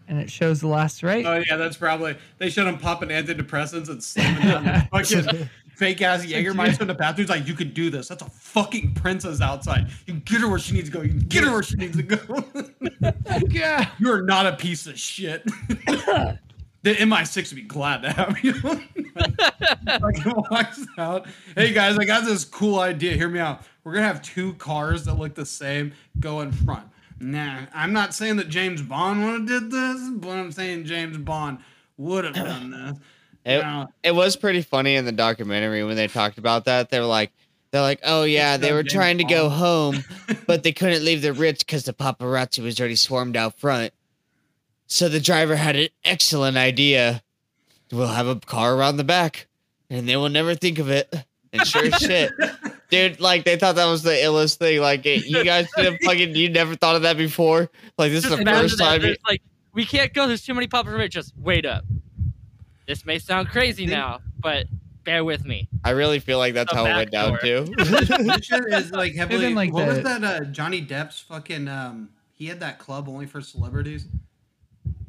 and it shows the last right. Oh yeah, that's probably they showed him popping antidepressants and slamming down the fucking fake ass Jägermeister in the bathroom. He's like, you could do this. That's a fucking princess outside. You can get her where she needs to go. You can get her where she needs to go. yeah. you are not a piece of shit. the MI6 would be glad to have you. Fucking walks out. Hey guys, I got this cool idea. Hear me out. We're gonna have two cars that look the same go in front. Nah, I'm not saying that James Bond would have did this, but I'm saying James Bond would have done this. It, it was pretty funny in the documentary when they talked about that. They were like, they're like, oh yeah, they were trying to go home, but they couldn't leave the Ritz because the paparazzi was already swarmed out front. So the driver had an excellent idea. We'll have a car around the back, and they will never think of it. And sure as shit, dude, like they thought that was the illest thing. Like it, you guys didn't fucking, you never thought of that before. Like this is Just the first time. It's like we can't go. There's too many paparazzi. Just wait up. This may sound crazy Think- now, but bear with me. I really feel like that's The how it went down back too. this shit is like heavily. Even like what was that? Uh, Johnny Depp's fucking. Um, he had that club only for celebrities.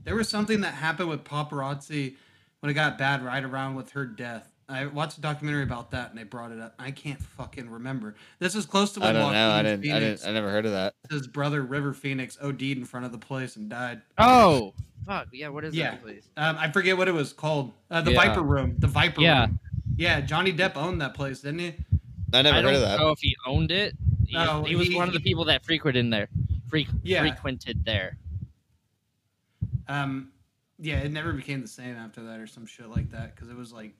There was something that happened with paparazzi when it got bad right around with her death. I watched a documentary about that, and they brought it up. I can't fucking remember. This is close to I don't know. I didn't. I didn't. I never heard of that. his brother River Phoenix OD'd in front of the place and died. Oh, fuck. Yeah, what is Yeah. that place? Um, I forget what it was called. Uh, the Yeah. Viper Room. The Viper Yeah. Room. Yeah, Johnny Depp owned that place, didn't he? I never I heard don't of that. know if he owned it. He, No, he was he- one of the people that frequented in there. Freak, Yeah. frequented there. Um, yeah, it never became the same after that or some shit like that because it was like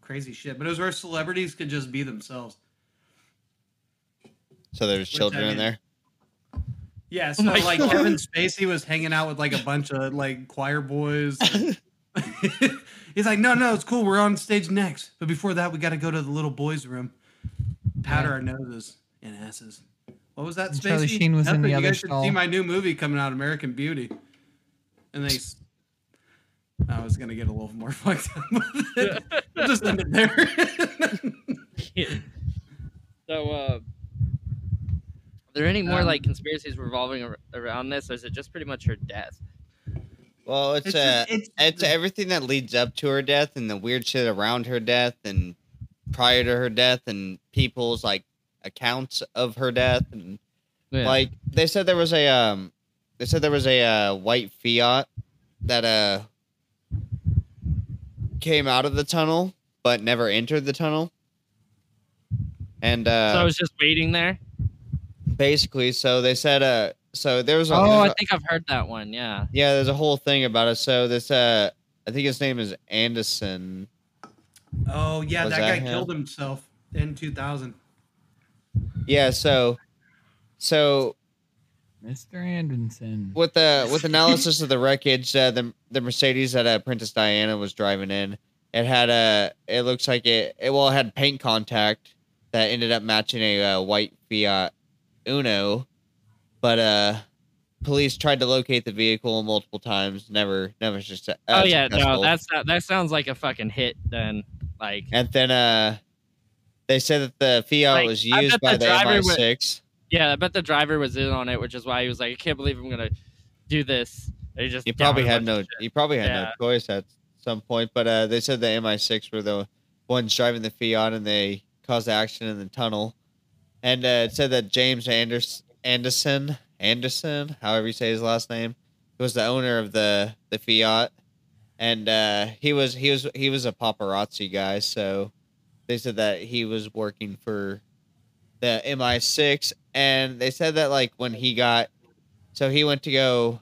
crazy shit. But it was where celebrities could just be themselves. So there's children in there. Yeah, so my like God. Kevin Spacey was hanging out with like a bunch of like choir boys. He's like, no, no, it's cool. We're on stage next, but before that, we got to go to the little boys' room, powder Yeah. our noses and asses. What was that? And Spacey? Charlie Sheen was in Nothing. the you other guys should see my new movie coming out, American Beauty. And they. I was gonna get a little more fucked up with it. We'll just end it there. So, uh, are there any more Um, like conspiracies revolving ar- around this, or is it just pretty much her death? Well, it's, It's uh, just- it's- it's everything that leads up to her death and the weird shit around her death and prior to her death and people's like accounts of her death and Yeah. like they said there was a um they said there was a uh, white Fiat that uh came out of the tunnel but never entered the tunnel. And uh so I was just waiting there. Basically so they said uh so there was a, Oh, I think I've heard that one. Yeah. yeah there's a whole thing about it so this uh I think his name is Anderson oh yeah, that, that guy him? killed himself in 2000. Yeah, so so Mr. Anderson. with the with analysis of the wreckage, uh, the the Mercedes that uh, Princess Diana was driving in, it had a it looks like it, it well it had paint contact that ended up matching a uh, white Fiat Uno, but uh police tried to locate the vehicle multiple times, never never just uh, oh yeah, no, that's not, that sounds like a fucking hit. Then, like, and then uh they said that the Fiat Like, was used by the the MI6. yeah, I bet the driver was in on it, which is why he was like, I can't believe I'm gonna do this. He just He probably had no. He probably had no choice at some point. But uh, they said the MI6 were the ones driving the Fiat, and they caused the accident in the tunnel. And uh, it said that James Anders- Anderson, Anderson, however you say his last name, was the owner of the the Fiat, and uh, he was he was he was a paparazzi guy. So they said that he was working for the MI6, and they said that like when he got, so he went to go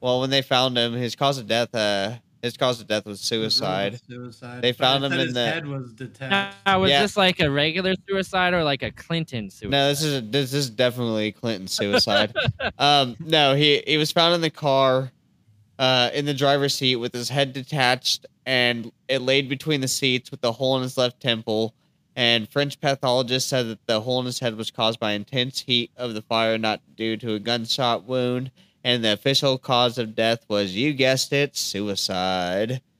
well, when they found him, his cause of death, uh, his cause of death was suicide. Suicide. They found him in his the- head was detached. Now, was Yeah. this like a regular suicide or like a Clinton suicide? No, this is a, this is definitely Clinton's suicide. um, no, he he was found in the car, uh, in the driver's seat with his head detached and it laid between the seats with a hole in his left temple. And French pathologist said that the hole in his head was caused by intense heat of the fire, not due to a gunshot wound. And the official cause of death was, you guessed it, suicide.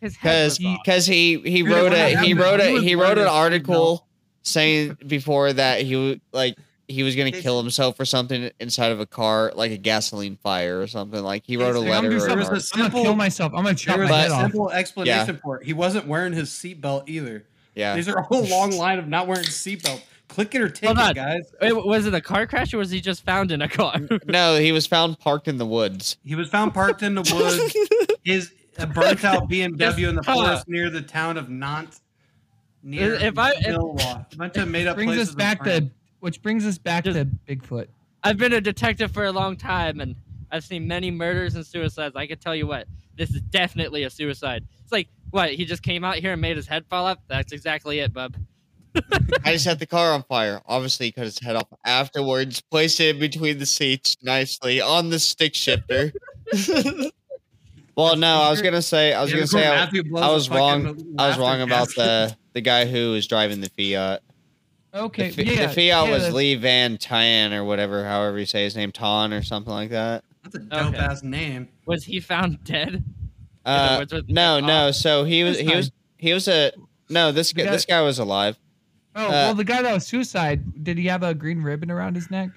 Because because he he wrote what a he wrote he a he wrote an article saying before that he like he was gonna kill himself for something inside of a car like a gasoline fire or something like he wrote a It's- Like, I'm, letter gonna do or an something- was a I'm gonna simple- kill myself. I'm gonna chop There my was head a off. simple explanation for it. He wasn't wearing his seatbelt either. yeah These are a whole long line of not wearing seatbelt. Click it or take Hold on. guys. Wait, was it a car crash or was he just found in a car? no he was found parked in the woods He was found parked in the woods. His a burnt out BMW in the forest near the town of Nantes. Near If I- if- A bunch of made up brings places us back to which brings us back Just- to Bigfoot. I've been a detective for a long time and I've seen many murders and suicides. I can tell you what, this is definitely a suicide. It's like, what, he just came out here and made his head fall off? That's exactly it, bub. I just set the car on fire obviously he cut his head off afterwards placed it in between the seats nicely on the stick shifter well no I was gonna say I was Yeah, gonna say I, Matthew blows I a was wrong I was wrong about gas. the the guy who was driving the Fiat Okay, the, yeah, the Fiat yeah, was that's- Lee Van Tyan or whatever, however you say his name, Ton or something like that. That's a dope Okay. ass name. Was he found dead? Uh, no, no. So he was, he was, he was a no. This guy, guy- this guy was alive. Oh uh, well, the guy that was suicide. Did he have a green ribbon around his neck?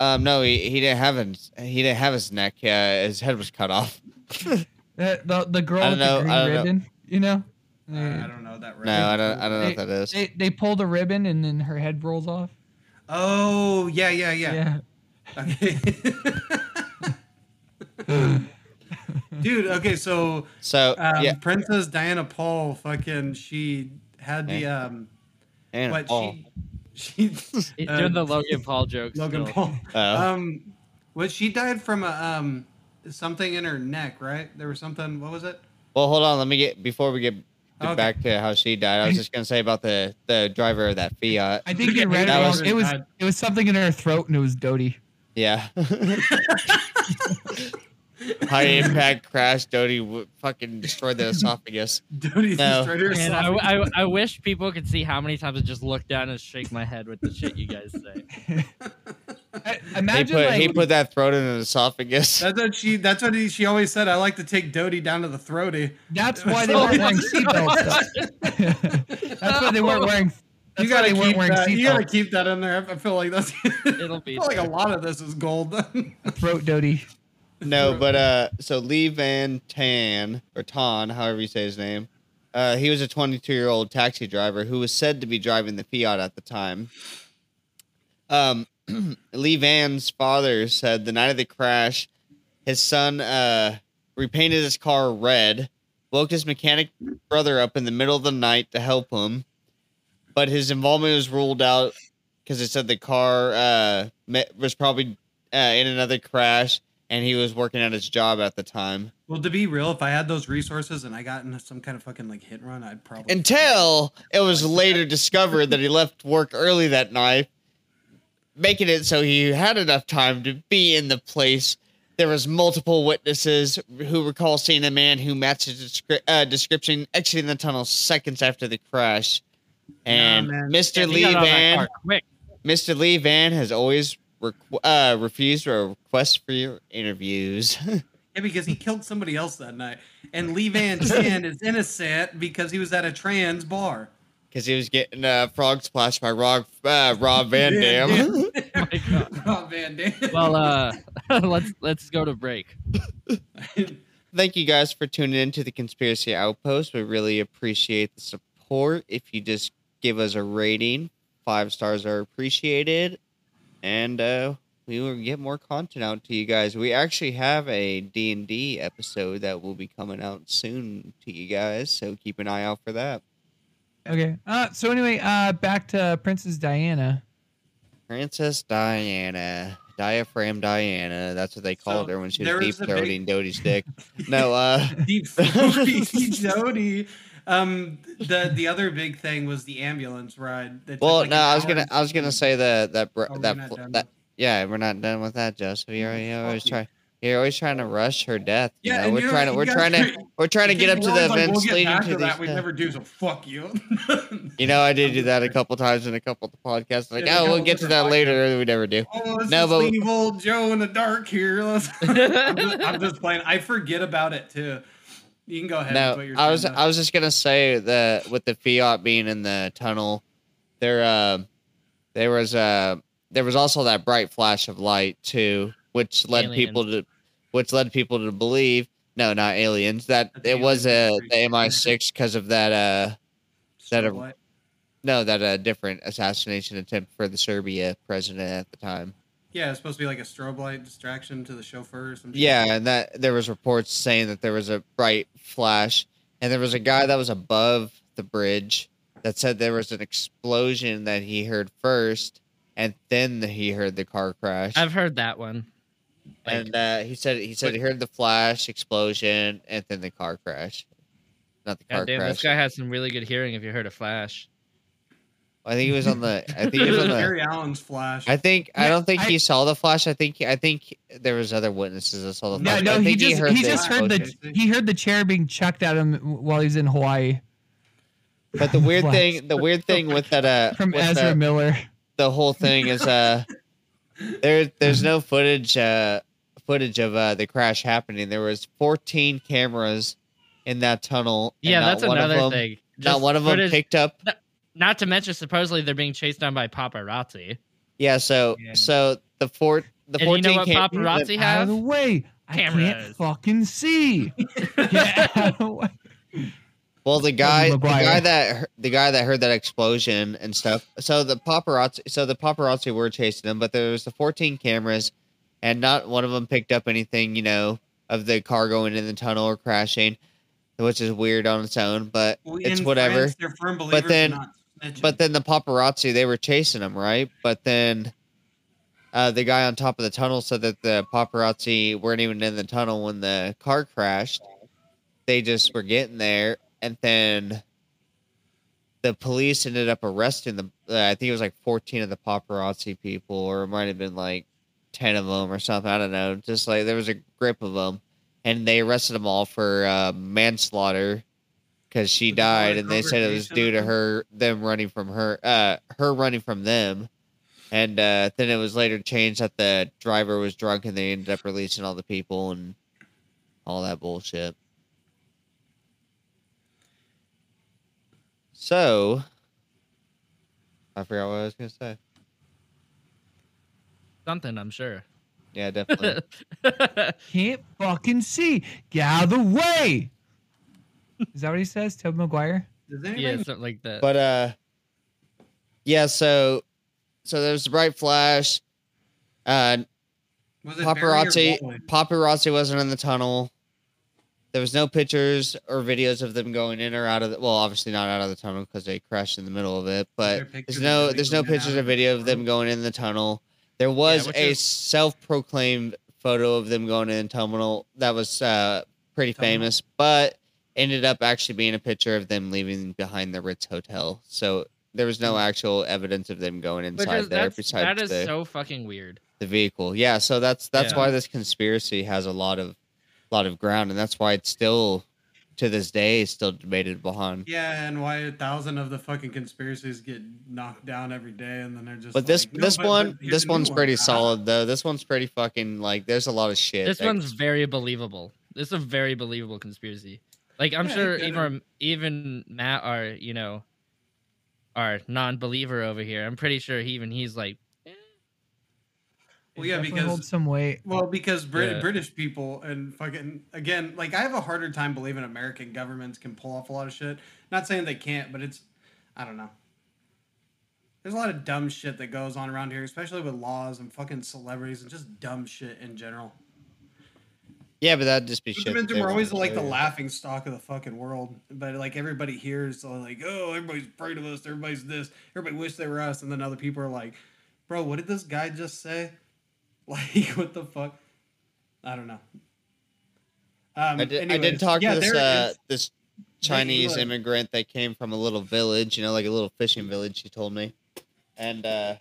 Um, no, he, he didn't have his he didn't have his neck. Uh, his head was cut off. The the, the girl with know, the green I don't know. ribbon, you know? Uh, I don't know that. No, I don't. I don't know what that is. They they pulled a ribbon and then her head rolls off. Oh yeah, yeah, yeah. Okay. Dude, okay, so So um, yeah, Princess Diana Paul, fucking, she had the um, and what Paul. she, she He's uh, doing the Logan Paul jokes. Logan still. Paul. Oh. Um, what she died from a um something in her neck, right? There was something. What was it? Well, hold on. Let me get before we get Okay. back to how she died. I was just gonna say about the the driver of that Fiat. I think you Yeah, read it was- It was it was something in her throat and it was Dodi. Yeah. High impact crash. Dodi w- fucking destroyed the esophagus. Dodi No. destroyed her And I, esophagus. I, I wish people could see how many times I just look down and shake my head with the shit you guys say. I, He imagine put like he put that throat in an esophagus. That's what she. That's what he, she always said. I like to take Dodi down to the throaty. that's why they weren't wearing seatbelts. that's why they weren't oh. wearing. That's you gotta they weren't keep wearing that. You gotta keep that in there. I feel like that's. It'll be. I be feel like a lot of this is gold. Throat Dodi. No, but uh, so Lee Van Tan or Tan, however you say his name, uh, he was a 22 year old taxi driver who was said to be driving the Fiat at the time. Um, Lee Van's father said the night of the crash, his son uh repainted his car red, woke his mechanic brother up in the middle of the night to help him, but his involvement was ruled out because it said the car uh was probably uh, in another crash and he was working at his job at the time. well, to be real, if I had those resources and I got in some kind of fucking like hit run, I'd probably. Until it was later discovered that he left work early that night, making it so he had enough time to be in the place. There was multiple witnesses who recall seeing a man who matched his descri- uh, description exiting the tunnel seconds after the crash. And man. Mr. Yeah, Lee got out of that Van. Mr. Lee Van has always requ- uh, refused a request for your interviews. Yeah, because he killed somebody else that night, and Lee Van Tan is innocent because he was at a trans bar. because he was getting uh, frog splashed by Rob, uh, Rob Van Yeah, Dam. Oh. Rob Van Dam. Well, uh, let's let's go to break. Thank you guys for tuning in to the Conspiracy Outpost. We really appreciate the support. If you just give us a rating, five stars are appreciated, and uh, we will get more content out to you guys. We actually have a D and D episode that will be coming out soon to you guys, so keep an eye out for that. Okay. Uh, so anyway, uh, back to Princess Diana. Princess Diana, diaphragm Diana. That's what they called So, her when she was deep a big- throating Dodi's dick. No, uh. Deep Throaty Jody. Um, the the other big thing was the ambulance ride. Well, like, no, I was gonna, I was gonna say that that Oh, that not fl- done that yeah, we're not done with that, Joseph. You're, always trying, you're always trying to rush her death. You Yeah, know, we're you know, trying to, we're trying to, we're trying to get up to the like, events we'll leading to that. We never do. So fuck you. you know, I did do that a couple times in a couple of the podcasts. Like, Yeah, oh, we'll get to that later. We never do. Oh, No, but- leave old Joe in the dark here. I'm, just, I'm just playing. I forget about it too. You can go ahead. No, I was turn I was just gonna say that with the Fiat being in the tunnel, there uh, there was uh, there was also that bright flash of light too, which led Aliens. people to which led people to believe no, not aliens that That's it was aliens, uh, the MI6 because of that uh that Strobe a- no that uh, different assassination attempt for the Serbia president at the time. Yeah, it's supposed to be like a strobe light distraction to the chauffeur or some shit. Yeah, and that there was reports saying that there was a bright flash, and there was a guy that was above the bridge that said there was an explosion that he heard first, and then he heard the car crash. I've heard that one. Like, and uh, he said he said he heard the flash explosion and then the car crash. Not the car God damn, crash. this guy has some really good hearing. If you heard a flash, I think he was on the. I think he It was was on the. Barry Allen's flash. I think I don't think I- he saw the flash. I think I think there was other witnesses that saw the flash. no, I he think just he, the just heard the he heard the chair being chucked at him while he was in Hawaii But the weird Flash. thing, the weird thing with that, uh, from with Ezra the, Miller. the whole thing is, uh, there, there's no footage, uh, footage of uh, the crash happening. There was 14 cameras in that tunnel. yeah, not that's another them- thing. Not one of them footage- picked up. Not to mention, supposedly they're being chased down by paparazzi. Yeah, so Yeah. so the four, the And you 14 know what cam- paparazzi Out of the have? way! I can't fucking see. Get out of the. Well, the guy, the guy that the guy that heard that explosion and stuff. So the paparazzi, so the paparazzi were chasing them, but there was the 14 cameras, and not one of them picked up anything, you know, of the car going in the tunnel or crashing, which is weird on its own. But Well, it's whatever. France, they're firm believers in then- not snitching. But then the paparazzi, they were chasing him, right? But then uh, the guy on top of the tunnel said that the paparazzi weren't even in the tunnel when the car crashed. They just were getting there, and then the police ended up arresting the. Uh, I think it was like fourteen of the paparazzi people, or it might have been like ten of them or something. I don't know. Just like there was a grip of them, and they arrested them all for uh, manslaughter because she Was it all died, and they said it was due to her them running from her, uh, her running from them. And uh, then it was later changed that the driver was drunk, and they ended up releasing all the people and all that bullshit. So, I forgot what I was gonna say. Something, I'm sure. Yeah, definitely. Can't fucking see. Get out of the way. Is that what he says, Tobey Maguire? Does anybody yeah, something like that. but uh, yeah. So, so there's the bright flash. Uh, was it paparazzi paparazzi wasn't in the tunnel. There was no pictures or videos of them going in or out of the well, obviously not out of the tunnel because they crashed in the middle of it. But pictures there's no there's no pictures or video of them going in the tunnel. There was which a is- self-proclaimed photo of them going in the tunnel that was uh, pretty Tunnel? famous, but ended up actually being a picture of them leaving behind the Ritz Hotel. So there was no mm. actual evidence of them going inside is, there that's, besides that is the so fucking weird. the vehicle. Yeah, so that's that's Yeah. why this conspiracy has a lot of lot of ground, and that's why it's still to this day still debated behind. Yeah, and why a thousand of the fucking conspiracies get knocked down every day, and then they're just. But this like, "No, this but- one this one's one." pretty solid though. This one's pretty fucking like. There's a lot of shit. This that one's cons- very believable. This is a very believable conspiracy. Like I'm Yeah, sure even even Matt, our you know, our non-believer over here, I'm pretty sure he, even he's like, eh. Well, It yeah, because- holds some weight. Well, because Brit- Yeah. British people and fucking again, like I have a harder time believing American governments can pull off a lot of shit. Not saying they can't, but it's I don't know. There's a lot of dumb shit that goes on around here, especially with laws and fucking celebrities and just dumb shit in general. Yeah, but that'd just be shit. They are always like the laughing stock of the fucking world, but like everybody hears like, oh, everybody's afraid of us, everybody's this, everybody wish they were us, and then other people are like, bro, what did this guy just say? Like, what the fuck? I don't know. Um, I did, I did talk yeah, to this uh, this Chinese immigrant that came from a little village, you know, like a little fishing village. She told me, and uh,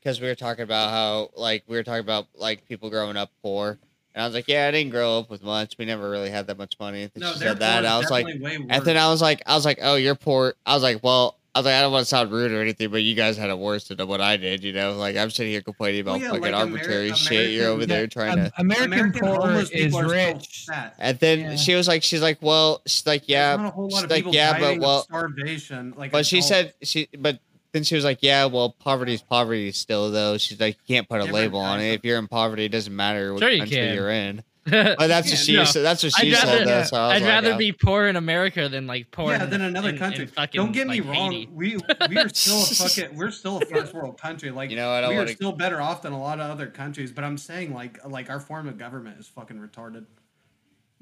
because we were talking about how like we were talking about like people growing up poor, and I was like, yeah, I didn't grow up with much. We never really had that much money. And no, she said that, and I was like, and then. I was like, I was like, oh, you're poor. I was like, well. I was like, I don't want to sound rude or anything, but you guys had it worse than what I did, you know? Like, I'm sitting here complaining about Well, yeah, fucking like Ameri- arbitrary shit. You're over American- there trying um, to. American, American poor is people so rich. And then Yeah. she was like, she's like, well, she's like, yeah, There's not a whole lot she's like, yeah, but well, starvation. Like, but she said she, but then she was like, yeah, well, poverty's poverty still though. She's like, you can't put a Different label on it. If you're in poverty, it doesn't matter what Sure you country can. you're in. But that's what she No. said. That's what she I'd said. rather- though, so I was like, rather uh, be poor in America than like poor yeah, in, than another in- in country. fucking, Don't get me like, wrong. Haiti. We we are still a fucking we're still a first world country. Like You know, I don't we are wanna- still better off than a lot of other countries. But I'm saying like like our form of government is fucking retarded.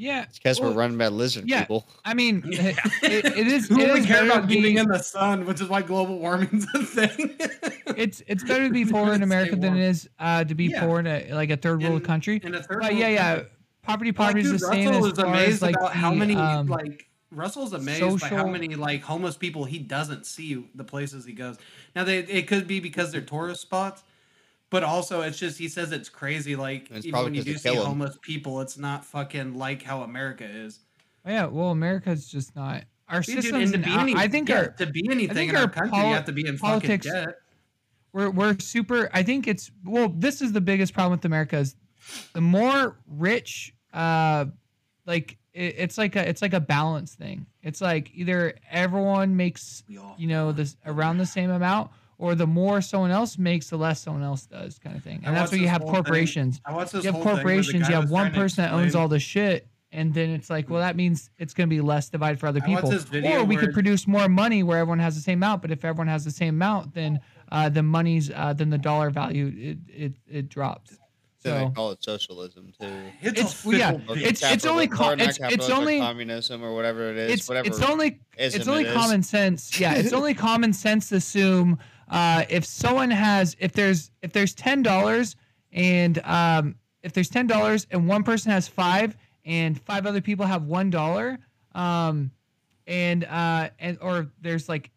Yeah, It's because well, we're running by lizard yeah. people. I mean, it, it- it is. Who it really is care about being, being in the sun, which is why global warming's a thing. it's it's better to be poor in America than it is uh, to be Yeah. poor in a, like a third world In- country. in a third But world yeah, yeah, country. poverty Like, poverty is dude, the same Russell as is far amazed as like about how the, many um, like Russell's amazed by how many like homeless people he doesn't see the places he goes. Now they it could be because they're tourist spots, but also it's just he says it's crazy. Like It's even when you do see kill 'em. homeless people, it's not fucking like how America is. oh, yeah. Well, America's just not our Dude, dude, systems. and to be I- any, I think yeah, our to be anything in our our country, poli- you have to be in politics- fucking debt. we're we're super i think it's well this is the biggest problem with america is the more rich uh like it, it's like a it's like a balance thing it's like either everyone makes you know this around the same amount or the more someone else makes, the less someone else does, kind of thing. I And that's watched why you have whole thing- corporations. I watched this You have whole thing where the corporations. guy You have one person that owns all the shit, and then it's like, well, that means it's going to be less divided for other people. Or we could produce more money where everyone has the same amount. But if everyone has the same amount, then uh, the money's uh, then the dollar value it it, it drops. So they call it socialism too. It's, It's- well, yeah, fickle Or bitch. it's- it's only capitalism- co- it's- it's only- communism or whatever it is. it's whatever it's only it's only it is. common sense. Yeah, it's only common sense to assume uh, if someone has if there's if there's ten dollars and um, if there's ten dollars and one person has five and five other people have one dollar, um, and uh, and or there's like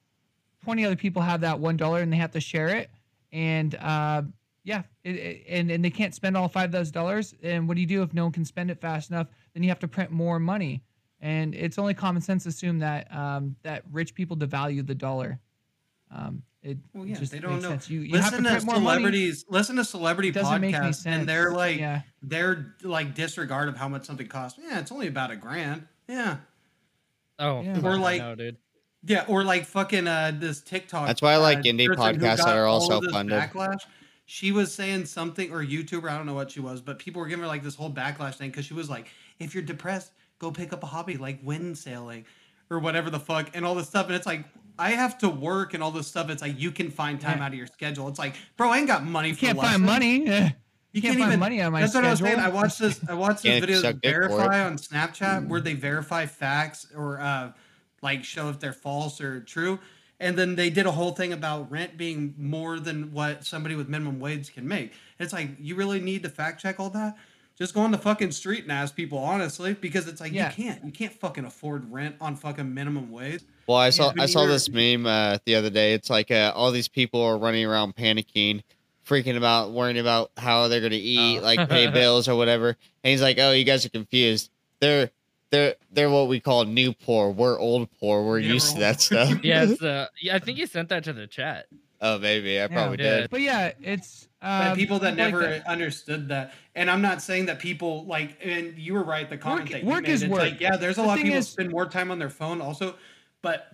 twenty other people have that one dollar and they have to share it, and uh, yeah, it, it- and and they can't spend all five of those dollars. And what do you do if no one can spend it fast enough? Then you have to print more money and it's only common sense to assume that um, that rich people devalue the dollar. Um, it Well, yeah, just they don't makes know. sense. You, you have to listen to, print more money. celebrities. Listen to celebrity It doesn't make any podcasts, and they're like, yeah, their like disregard of how much something costs. Yeah, it's only about a grand. Yeah, Oh, Yeah. Or like- no, dude. yeah, or like fucking uh this TikTok. That's why I like uh, indie podcasts that are also funded. Backlash. She was saying something, or YouTuber, I don't know what she was, but people were giving her like this whole backlash thing because she was like, if you're depressed, go pick up a hobby like wind sailing or whatever the fuck and all this stuff. And it's like, I have to work and all this stuff. It's like you can find time Yeah. out of your schedule. It's like, bro, I ain't got money for you for can't find money. You can't can't find even money on my schedule. That's what I was saying. I watched this. I watched this video suck of dick for it. verify on Snapchat where they verify facts or uh, like show if they're false or true. And then they did a whole thing about rent being more than what somebody with minimum wage can make. It's like you really need to fact check all that. Just go on the fucking street and ask people honestly, because it's like Yeah. you can't, you can't fucking afford rent on fucking minimum wage. Well, I saw Yeah, I saw you're- this meme uh, the other day. It's like uh, all these people are running around panicking, freaking about, worrying about how they're gonna eat, Oh. like pay bills or whatever. And he's like, "Oh, you guys are confused. They're they're they're what we call new poor. We're old poor. We're Yeah, used we're to old that stuff." Yeah, it's, uh, yeah, I think you sent that to the chat. Oh, maybe I probably Yeah. did. But yeah, it's But um, people that like never that. understood that, and I'm not saying that people like, and you were right. The comment Work- that you work made, is work. like, yeah, there's a The lot of people is- spend more time on their phone also, but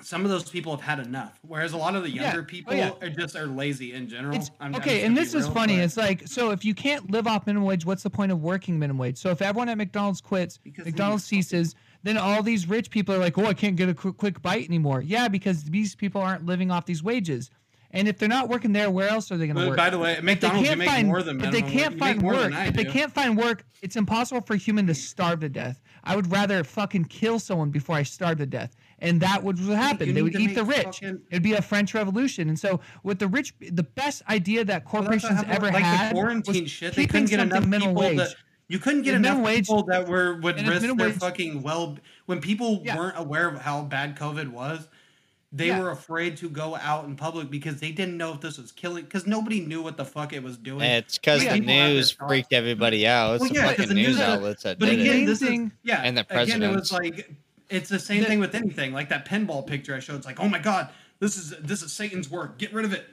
some of those people have had enough. Whereas a lot of the Yeah. younger Oh, people yeah. are just are lazy in general. It's, I'm- I'm okay, and this is real, funny. but- It's like so if you can't live off minimum wage, what's the point of working minimum wage? So if everyone at McDonald's quits, Because McDonald's you fucking- ceases, then all these rich people are like, "Oh, I can't get a quick, quick bite anymore." Yeah, because these people aren't living off these wages. And if they're not working there, where else are they going to work? by the way, If they can't make find, more than if they can't. You find work, if they can't find work, it's impossible for a human to starve to death. I would rather fucking kill someone before I starve to death, and that would happen. you They would eat the rich. fucking- It'd be a French Revolution. And so, with the rich, the best idea that Well, corporations happened ever like had the quarantine was shit. They couldn't get enough people wage. You couldn't get If enough minimum wage- people that were would risk their wage- fucking well. When people Yeah. weren't aware of how bad COVID was, they Yeah. were afraid to go out in public because they didn't know if this was killing. Because nobody knew what the fuck it was doing. It's because Yeah, the people have their news freaked everybody out. It's Well, the yeah, 'cause fucking the news news- outlets that But did again, it. main this is thing- yeah, And the again, it was like it's the same The- thing with anything. Like that pinball picture I showed. It's like, oh my god, this is this is Satan's work. Get rid of it.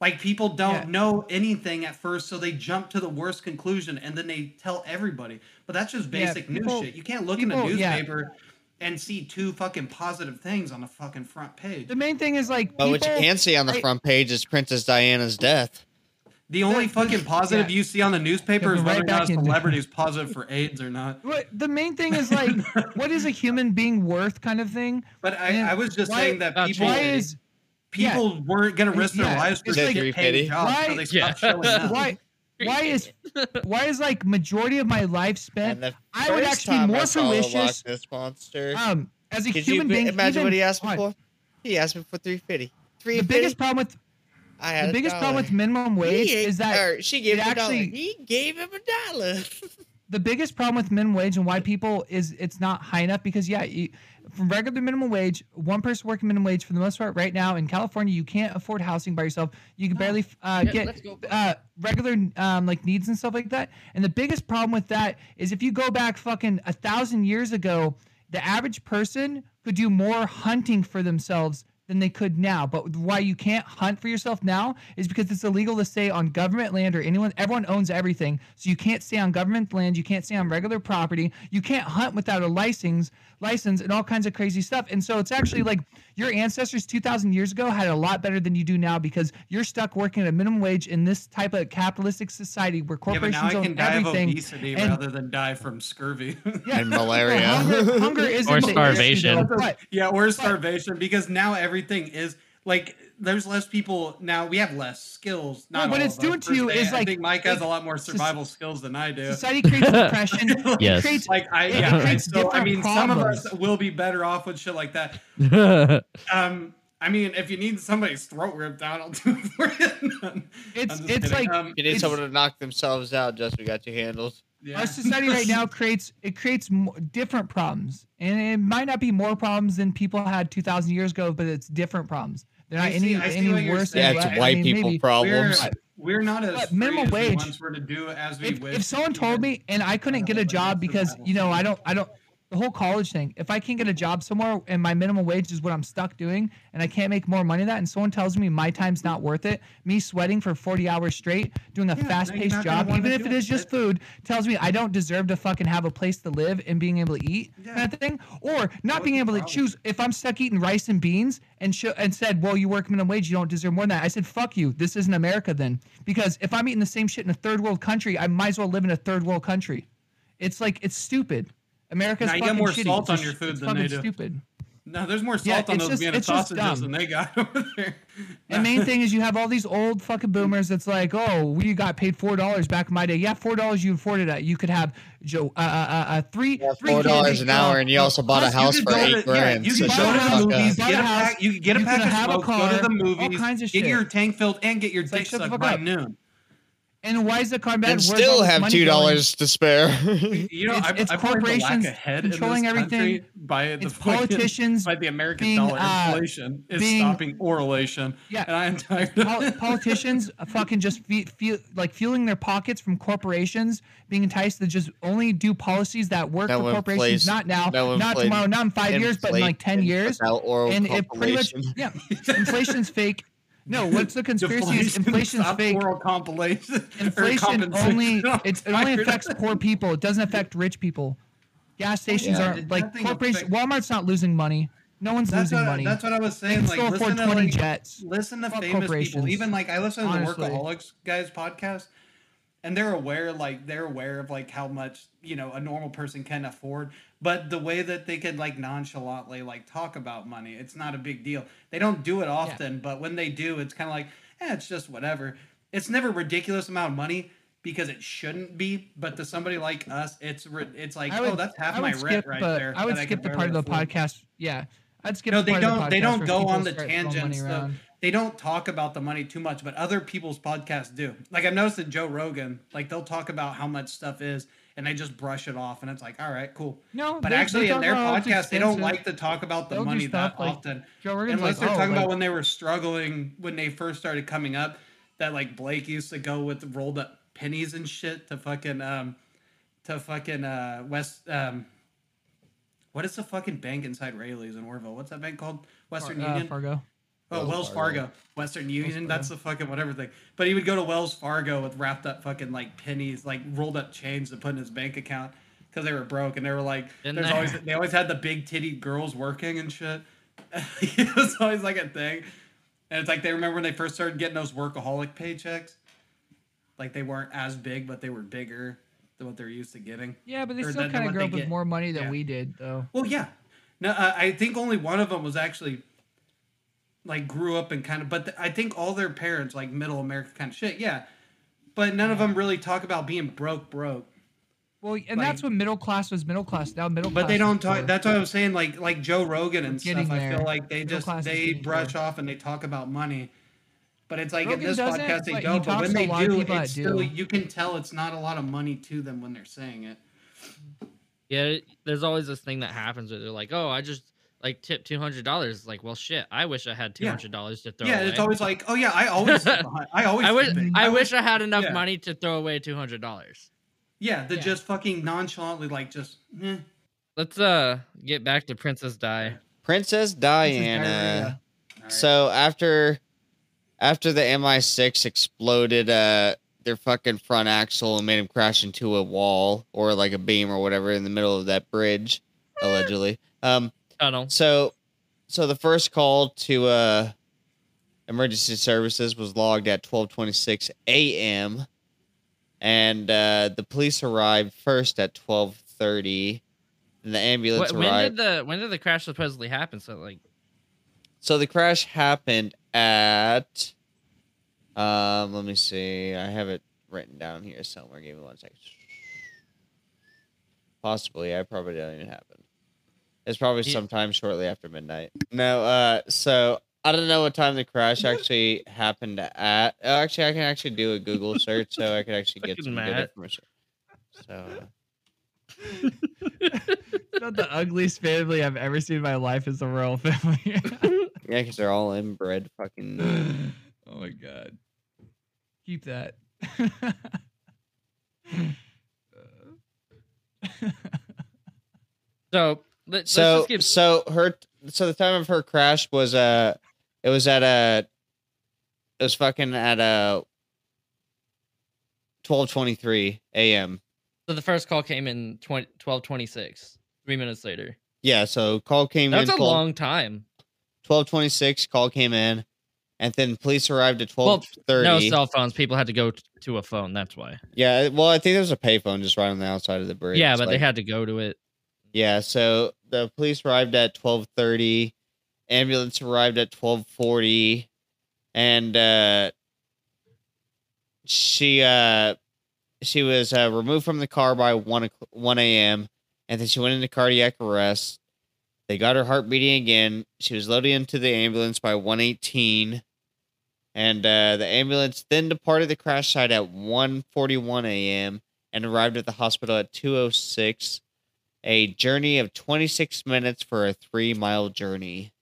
Like people don't Yeah. know anything at first, so they jump to the worst conclusion and then they tell everybody. But that's just Yeah, basic people- news shit. You can't look in a people- yeah. newspaper and see two fucking positive things on the fucking front page. The main thing is like But what you people- can see on the I- front page is Princess Diana's death. The only the- fucking positive yeah. you see on the newspaper is whether right or not a celebrity is positive for AIDS or not. What the main thing is like, what is a human being worth, kind of thing. But I, I was just why- saying that people Why is people weren't gonna risk their Yeah, lives for it's like- shit Three paying fifty. jobs, so Why- they Yeah. showing up. why why is why is like majority of my life spent? I would actually be more I saw the Loch delicious. Ness monster. Um, as a Could human be- being, imagine even- what he asked me for? He asked me for three fifty. Three The biggest problem with I had the a biggest problem with minimum wage He is that or she gave it him a dollar. actually- He gave him a dollar. the biggest problem with minimum wage and why people is it's not high enough because yeah you, from regular minimum wage one person working minimum wage for the most part right now in california you can't afford housing by yourself you can barely uh, Yeah, get uh, regular um, like needs and stuff like that and the biggest problem with that is if you go back fucking a thousand years ago the average person could do more hunting for themselves than they could now. But why you can't hunt for yourself now is because it's illegal to stay on government land or anyone. Everyone owns everything, so you can't stay on government land. You can't stay on regular property. You can't hunt without a license, license, and all kinds of crazy stuff. And so it's actually like your ancestors 2,000 years ago had a lot better than you do now because you're stuck working at a minimum wage in this type of capitalistic society where Yeah, but now corporations I own can die everything. of obesity and- rather than die from scurvy. Yeah. And malaria. Well, hunger, hunger isn't Or the issue, starvation. though, but yeah, or starvation because now everything is like there's less people now. We have less skills. Not No, what it's of doing to you se. is, I like- think Mike has a lot more soc- survival skills than I do. society creates depression. It Yes. creates Like I, yeah. creates so I different mean, some of us will be better off with shit like that. Um, I mean, if you need somebody's throat ripped out, I'll do it for you. It's it's kidding. like um, You need someone to knock themselves out, just we got you handled. Yeah. our society right now creates it creates different problems, and it might not be more problems than people had two thousand years ago, but it's different problems. They're not I see- any see what any you're worse. saying. than Yeah, it's I white mean, people maybe- problems. We're, we're not as But free minimum as we wage- once were to do as we if, wish. if someone told me and I couldn't get a job because you know I don't I don't the whole college thing. If I can't get a job somewhere and my minimum wage is what I'm stuck doing and I can't make more money than that, and someone tells me my time's not worth it, me sweating for 40 hours straight doing a Yeah, fast-paced job, even if it it. is just food, tells me I don't deserve to fucking have a place to live and being able to eat Yeah. kind of thing, or not being able to choose if I'm stuck eating rice and beans and sh- and said, well, you work minimum wage, you don't deserve more than that. I said, fuck you. This isn't America then, because if I'm eating the same shit in a third world country, I might as well live in a third world country. It's like it's stupid. America's Now, you get fucking more shitty. salt It's on your food it's than they do. Stupid. No, there's more Yeah, salt on those just- Vienna sausages dumb. than they got over there. And main thing is you have all these old fucking boomers that's like, oh, we got paid four dollars back in my day. Yeah, four dollars you afforded it. You could have Joe uh, uh, uh, uh three Yeah, three four dollars an hour, and you also bought a plus you house for eight to- yeah, grand. you so could shut go to the movies, get a a house, pack, you could get a you pack of have a smokes, go to car, the all movies, kinds of get your tank filled, and get your It's like, dick sucked by noon. And why is the car bad? and Where's still have two dollars to spare. You know, It's- I, it's I believe the lack corporations of head controlling everything. by the It's fucking- politicians by the American being, dollar. uh, Inflation is being- stopping oralation. Yeah. and I am tired. Pol- politicians fucking just fe- feel like fueling their pockets from corporations, being enticed to just only do policies that work No for corporations. inflation- not now, not tomorrow, not in five years, but in like ten years. without And it pretty much, yeah, inflation's fake. No, what's the conspiracy? Is inflation's fake. Oral compilation. Inflation only it's, it only affects poor people. It doesn't affect rich people. Gas stations Yeah. aren't like corporations. Walmart's not losing money. No one's That's losing what, money. that's what I was saying. Like, still listen afford to, twenty like, jets. listen to Fuck famous people. corporations. Even like I listen to Honestly. the Workaholics guys podcast, and they're aware, like they're aware of like how much you know a normal person can afford. But the way that they could like nonchalantly like talk about money, it's not a big deal. They don't do it often, but when they do, it's kind of like, eh, it's just whatever. It's never ridiculous amount of money because it shouldn't be. But to somebody like us, it's it's like, would, oh, that's half my rent right uh, there. I would skip can the part of the afford. podcast. Yeah, I'd skip. No, the they part of the don't. They don't go on the start throwing money tangents. around. They don't talk about the money too much, but other people's podcasts do. Like I've noticed that Joe Rogan, like they'll talk about how much stuff is, and they just brush it off, and it's like, all right, cool. No, But they- they actually, in their podcast, they don't like to talk about the They'll money that like- often. Unless like, they're oh, talking like- about when they were struggling when they first started coming up, that like Blake used to go with rolled up pennies and shit to fucking um to fucking uh West um what is the fucking bank inside Raley's in Oroville? What's that bank called? Western uh, Union. Fargo. Oh, Wells Wells Fargo. Fargo, Western Union. Fargo. That's the fucking whatever thing. But he would go to Wells Fargo with wrapped up fucking like pennies, like rolled up change to put in his bank account because they were broke, and they were like, Been there's there. always they always had the big titty girls working and shit. it was always like a thing, and it's like they remember when they first started getting those workaholic paychecks, like they weren't as big, but they were bigger than what they're used to getting. Yeah, but they Or still kind of grew they up with get. more money than Yeah. we did, though. Well, yeah. No, uh, I think only one of them was actually like grew up and kind of, but th- I think all their parents like middle America kind of shit. Yeah, but none of them really talk about being broke, broke. Well, and that's what middle class was middle class. Now middle class. But they don't talk. That's what I was saying. Like like Joe Rogan and Getting stuff. I feel like they Middle just they brush there. off and they talk about money. But it's like in this podcast they but he don't. But when they do, it's that still do. you can tell it's not a lot of money to them when they're saying it. Yeah, there's always this thing that happens where they're like, "Oh, I just like tip two hundred dollars." Like, well, shit, I wish I had two Yeah. hundred dollars to throw away. yeah, away. it's always like, oh yeah, I always, I always, I wish tip it. I wish I had enough yeah. money to throw away two hundred dollars. Yeah, the Yeah. just fucking nonchalantly like just. Eh. Let's uh get back to Princess Di. Princess This is Diana. so after after the MI6 exploded uh their fucking front axle and made him crash into a wall or like a beam or whatever in the middle of that bridge, allegedly. Um Tunnel. so so the first call to uh emergency services was logged at 12:26 a.m. and uh the police arrived first at 12:30 and the ambulance Wh- when arrived did the when did the crash supposedly happen? So like So the crash happened at um let me see. I have it written down here somewhere. Give me one second. Possibly, I probably don't even happen. It's probably Yeah. sometime shortly after midnight. No, uh so I don't know what time the crash actually happened at. Oh, actually I can actually do a Google search so I can actually get some good information. So It's not the ugliest family I've ever seen in my life is the royal family. yeah, because they're all inbred fucking oh my god. Keep that. so let, so give so her so the time of her crash was uh it was at a it was fucking at a 12:23 a.m. so the first call came in 20, 1226 three minutes later Yeah, so call came in. that's in a 12, long time 12:26 call came in and then police arrived at Well, 12:30. no cell phones people had to go t- to a phone that's why yeah, well I think there was a payphone just right on the outside of the bridge. yeah but they had to go to it Yeah, so the police arrived at 12:30, ambulance arrived at 12:40 and uh she uh she was uh, removed from the car by 1 o'clock- 1 a.m. and then she went into cardiac arrest. They got her heart beating again. She was loaded into the ambulance by 118 and uh the ambulance then departed the crash site at 1:41 a.m. and arrived at the hospital at 206 a journey of 26 minutes for a three mile journey.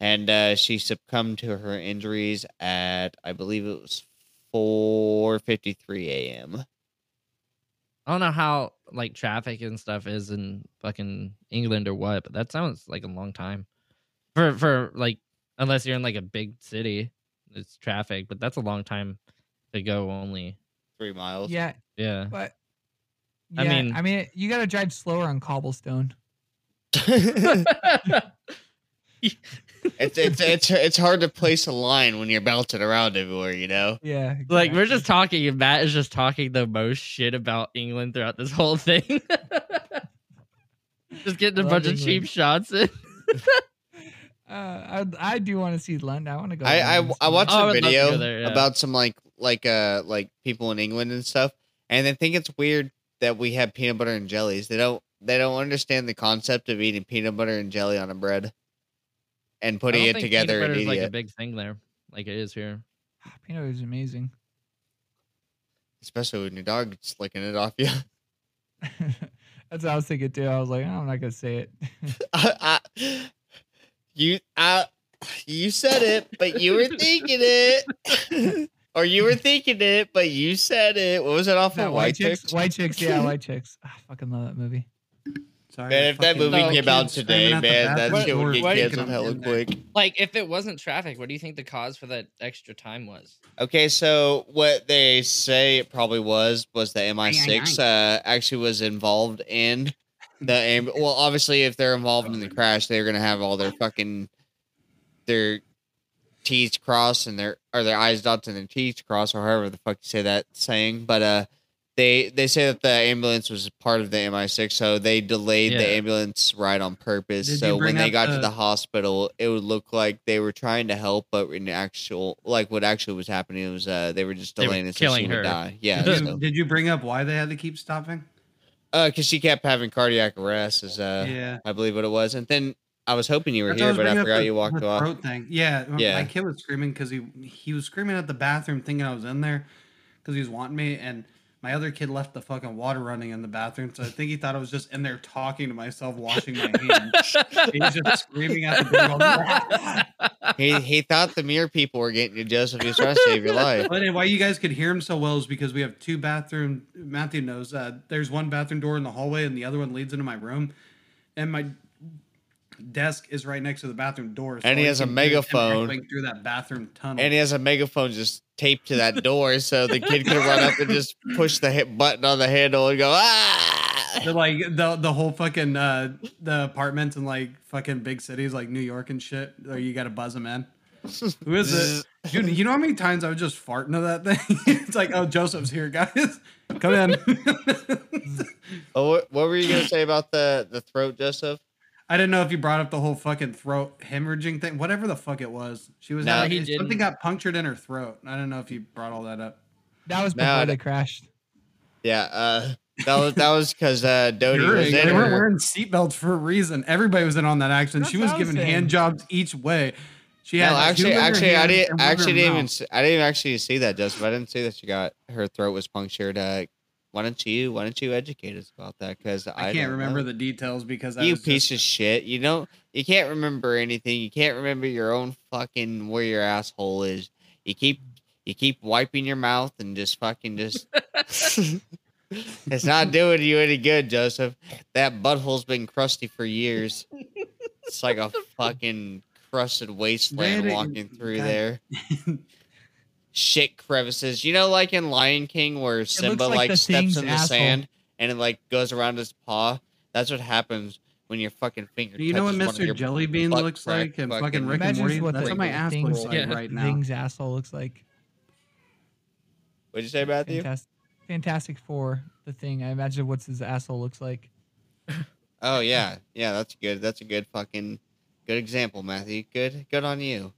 And uh, she succumbed to her injuries at, I believe it was 4.53 a.m. I don't know how like traffic and stuff is in fucking England or what, but that sounds like a long time. For for like unless you're in like a big city, it's traffic, but that's a long time to go only. Three miles. yeah, Yeah. but I yeah, mean- I mean, you got to drive slower on cobblestone. it's, it's, it's, it's hard to place a line when you're bouncing around everywhere, you know? Yeah, like we're just talking and Matt is just talking the most shit about England throughout this whole thing. just getting a I love bunch of cheap shots in. Uh, I I do want to see London. I want to go. I, I, I watched Oh, I a would love to video there, yeah. about some like like uh like people in England and stuff, and I think it's weird that we have peanut butter and jellies. They don't they don't understand the concept of eating peanut butter and jelly on a bread and I putting don't it think together. peanut butter is like eating a big thing there, like it is here. Ah, peanut butter is amazing. especially when your dog's licking it off you. That's what I was thinking too. I was like, oh, I'm not gonna say it. I, I- you I, you said it, but you were thinking it. Or you were thinking it, but you said it. What was it off That of white White chicks, Chicks? white chicks, yeah, white chicks. Ah, I fucking love that movie. Sorry, Man, if that movie No, came out today, screaming at the man, that bathroom shit would door, get canceled hella quick. Like if it wasn't traffic, what do you think the cause for that extra time was? Okay, so what they say it probably was was the MI6 uh, actually was involved in the amb- well, obviously if they're involved in the crash, they're gonna have all their fucking their T's crossed and their or their I's dotted and their T's crossed or however the fuck you say that saying. But uh, they they say that the ambulance was part of the MI6, so they delayed the ambulance ride on purpose. Did so when they up got to the- the hospital, it would look like they were trying to help, but in actual like what actually was happening was uh they were just They were delaying it so she killing would her. die. Yeah, Did, so. did you bring up why they had to keep stopping? uh, because she kept having cardiac arrest, is uh, yeah. I believe what it was, and then I was hoping you were That's here, but I forgot the- you walked off. throat Thing. Yeah, Yeah. My kid was screaming because he he was screaming at the bathroom, thinking I was in there because he was wanting me, and my other kid left the fucking water running in the bathroom, so I think he thought I was just in there talking to myself, washing my hands. he was just screaming at the door. he he thought the mirror people were getting you, Joseph. He was trying to save your life. But why you guys could hear him so well is because we have two bathroom. Matthew knows uh, there's one bathroom door in the hallway, and the other one leads into my room. And my desk is right next to the bathroom door. And he has a can hear is him megaphone. through that bathroom tunnel. and he has a megaphone just taped to that door, so the kid could run up and just push the hit button on the handle and go ah. They're like the the whole fucking uh the apartments in like fucking big cities like New York and shit. Or you gotta buzz them in. Who is it? Dude, you know how many times I was just farting into that thing? it's like, oh, Joseph's here, guys. Come in. Oh, what, what were you gonna say about the the throat, Joseph? I didn't know if you brought up the whole fucking throat hemorrhaging thing, whatever the fuck it was. She was No, having- he something didn't. got punctured in her throat. I don't know if you brought all that up. That was No, before I they crashed. Yeah, uh, that was that was because uh, Dodi was They weren't wearing seatbelts for a reason. Everybody was in on that accident. That's she was I was given hand jobs each way. She had No, actually, two in her actually, I didn't. and I one in actually didn't even. See, I didn't actually see that, Joseph. I didn't see that she got her throat was punctured. Uh, why don't you? Why don't you educate us about that? Because I, I, can't remember know. the details because I you piece just, of shit. You don't. You can't remember anything. You can't remember your own fucking where your asshole is. You keep. You keep wiping your mouth and just fucking just. it's not doing you any good, Joseph. That butthole's been crusty for years. It's like a fucking crusted wasteland walking through God. there. Shit crevices. You know, like in Lion King, where Simba like like, steps thing's in the asshole. sand and it like goes around his paw. That's what happens when your fucking finger. Do you know what touches one of Mr. your Jellybean looks crack like and fucking- fucking Rick and Morty? what That's what my ass looks like Yeah. right now. Thing's asshole looks like. What'd you say, Matthew? Fantastic, Fantastic Four, the thing. I imagine what's his asshole looks like. Oh yeah, yeah. That's good. That's a good fucking good example, Matthew. Good, good on you.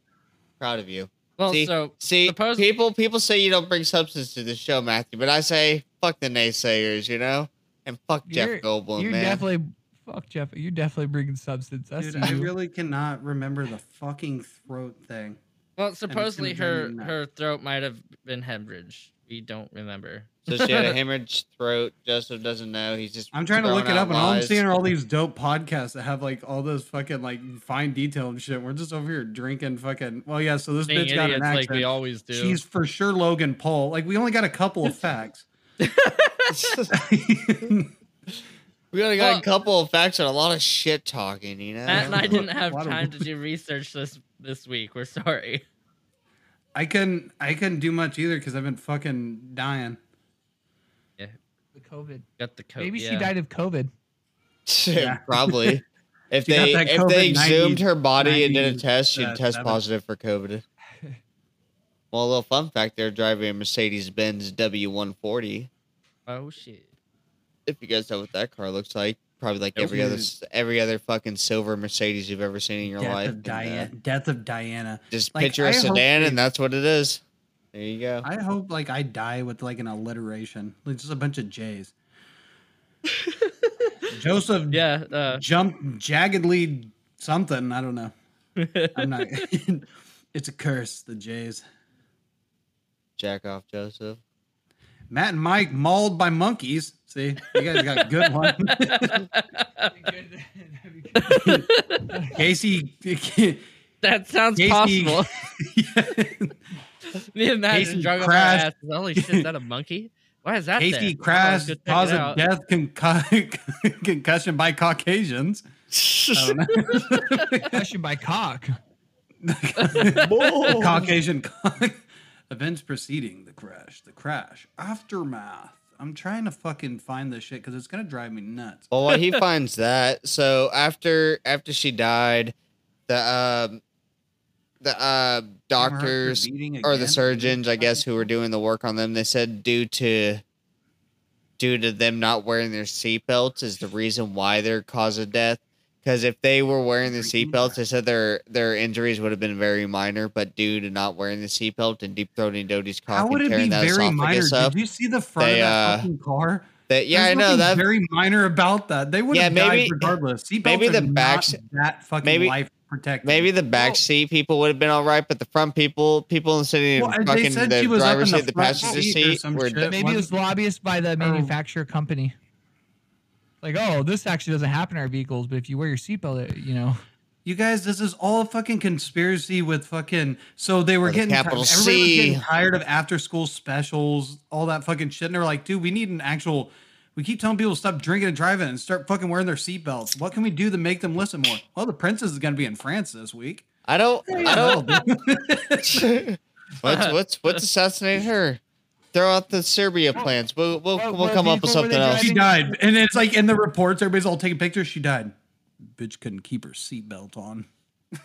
Proud of you. Well, See, so See, Suppose- people people say you don't bring substance to the show, Matthew, but I say fuck the naysayers, you know, and fuck You're- Jeff Goldblum, you're man. definitely fuck Jeff. You're definitely bringing substance. I Dude, I you. really cannot remember the fucking throat thing. well, supposedly her drive me nuts. her throat might have been hemorrhage. We don't remember. So she had a hemorrhage throat. Joseph doesn't know. He's just. I'm trying to look it out up, and all I'm lies. seeing are all these dope podcasts that have like all those fucking like fine detail and shit. We're just over here drinking fucking. Well, yeah. So this Being bitch got an idiots accent. like we always do. She's for sure Logan Paul. Like we only got a couple of facts. we only got Well- a couple of facts and a lot of shit talking, you know. Matt and I didn't have Lot of- time to do research this this week. We're sorry. I couldn't. I couldn't do much either because I've been fucking dying. The COVID. Got the code. Maybe she died of COVID. Yeah. Probably. If She they that if they COVID exhumed her body and did a test, she'd uh, test seven. positive for COVID. Well, a little fun fact: they're driving a Mercedes Benz W140. Oh shit. If you guys know what that car looks like, probably like every other every other fucking silver Mercedes you've ever seen in your Death life. of uh, Diana. Death of Diana. just Like, picture I a sedan, and that's what it is. There you go. I hope like I die with like an alliteration, like just a bunch of J's. Joseph Yeah. Uh, jump jaggedly something. I don't know. I'm not. it's a curse. The J's. Jack off, Joseph. Matt and Mike mauled by monkeys. See, you guys got a good one. Casey. that sounds Casey- possible. Me and Matt Casey just drug up our asses. Holy shit, is that a monkey? Why is that there? Casey Oh, crashed, let's go check it cause of death, concu- concussion by Caucasians. I don't know. Question by cock. Caucasian cock. Events preceding the crash. The crash. Aftermath. I'm trying to fucking find this shit because it's gonna drive me nuts. Well, while he finds that, so after after she died, the um the uh doctors or the surgeons, I guess, who were doing the work on them, they said due to due to them not wearing their seatbelts is the reason why their cause of death. Because if they were wearing the seatbelts, they said their their injuries would have been very minor, but due to not wearing the seatbelt and deep throating Dodi's cock How would it be very minor? up, Did you see the front they, of that uh, fucking car? that yeah, There's I know nothing that. very minor about that. They would Yeah, have died maybe- regardless. Seatbelts maybe are the not that fucking maybe- life protecting. Maybe the back seat people would have been all right, but the front people, people in sitting in Well, they fucking said the she was driver's in the seat, the passenger seat or seat, some were shit. Maybe it was lobbyists by the oh. manufacturer company. Like, oh, this actually doesn't happen in our vehicles, but if you wear your seatbelt, you know. You guys, this is all a fucking conspiracy with fucking. So they were the getting capital ti- everybody was getting tired of after school specials, all that fucking shit. And they're like, dude, we need an actual We keep telling people to stop drinking and driving and start fucking wearing their seatbelts. What can we do to make them listen more? Well, the princess is going to be in France this week. I don't. I don't. don't. what's what's what's assassinating her? Throw out the Serbia plans. We'll we'll, Well, we'll well, come up with something else. she died, and it's like in the reports, everybody's all taking pictures. She died. Bitch couldn't keep her seatbelt on.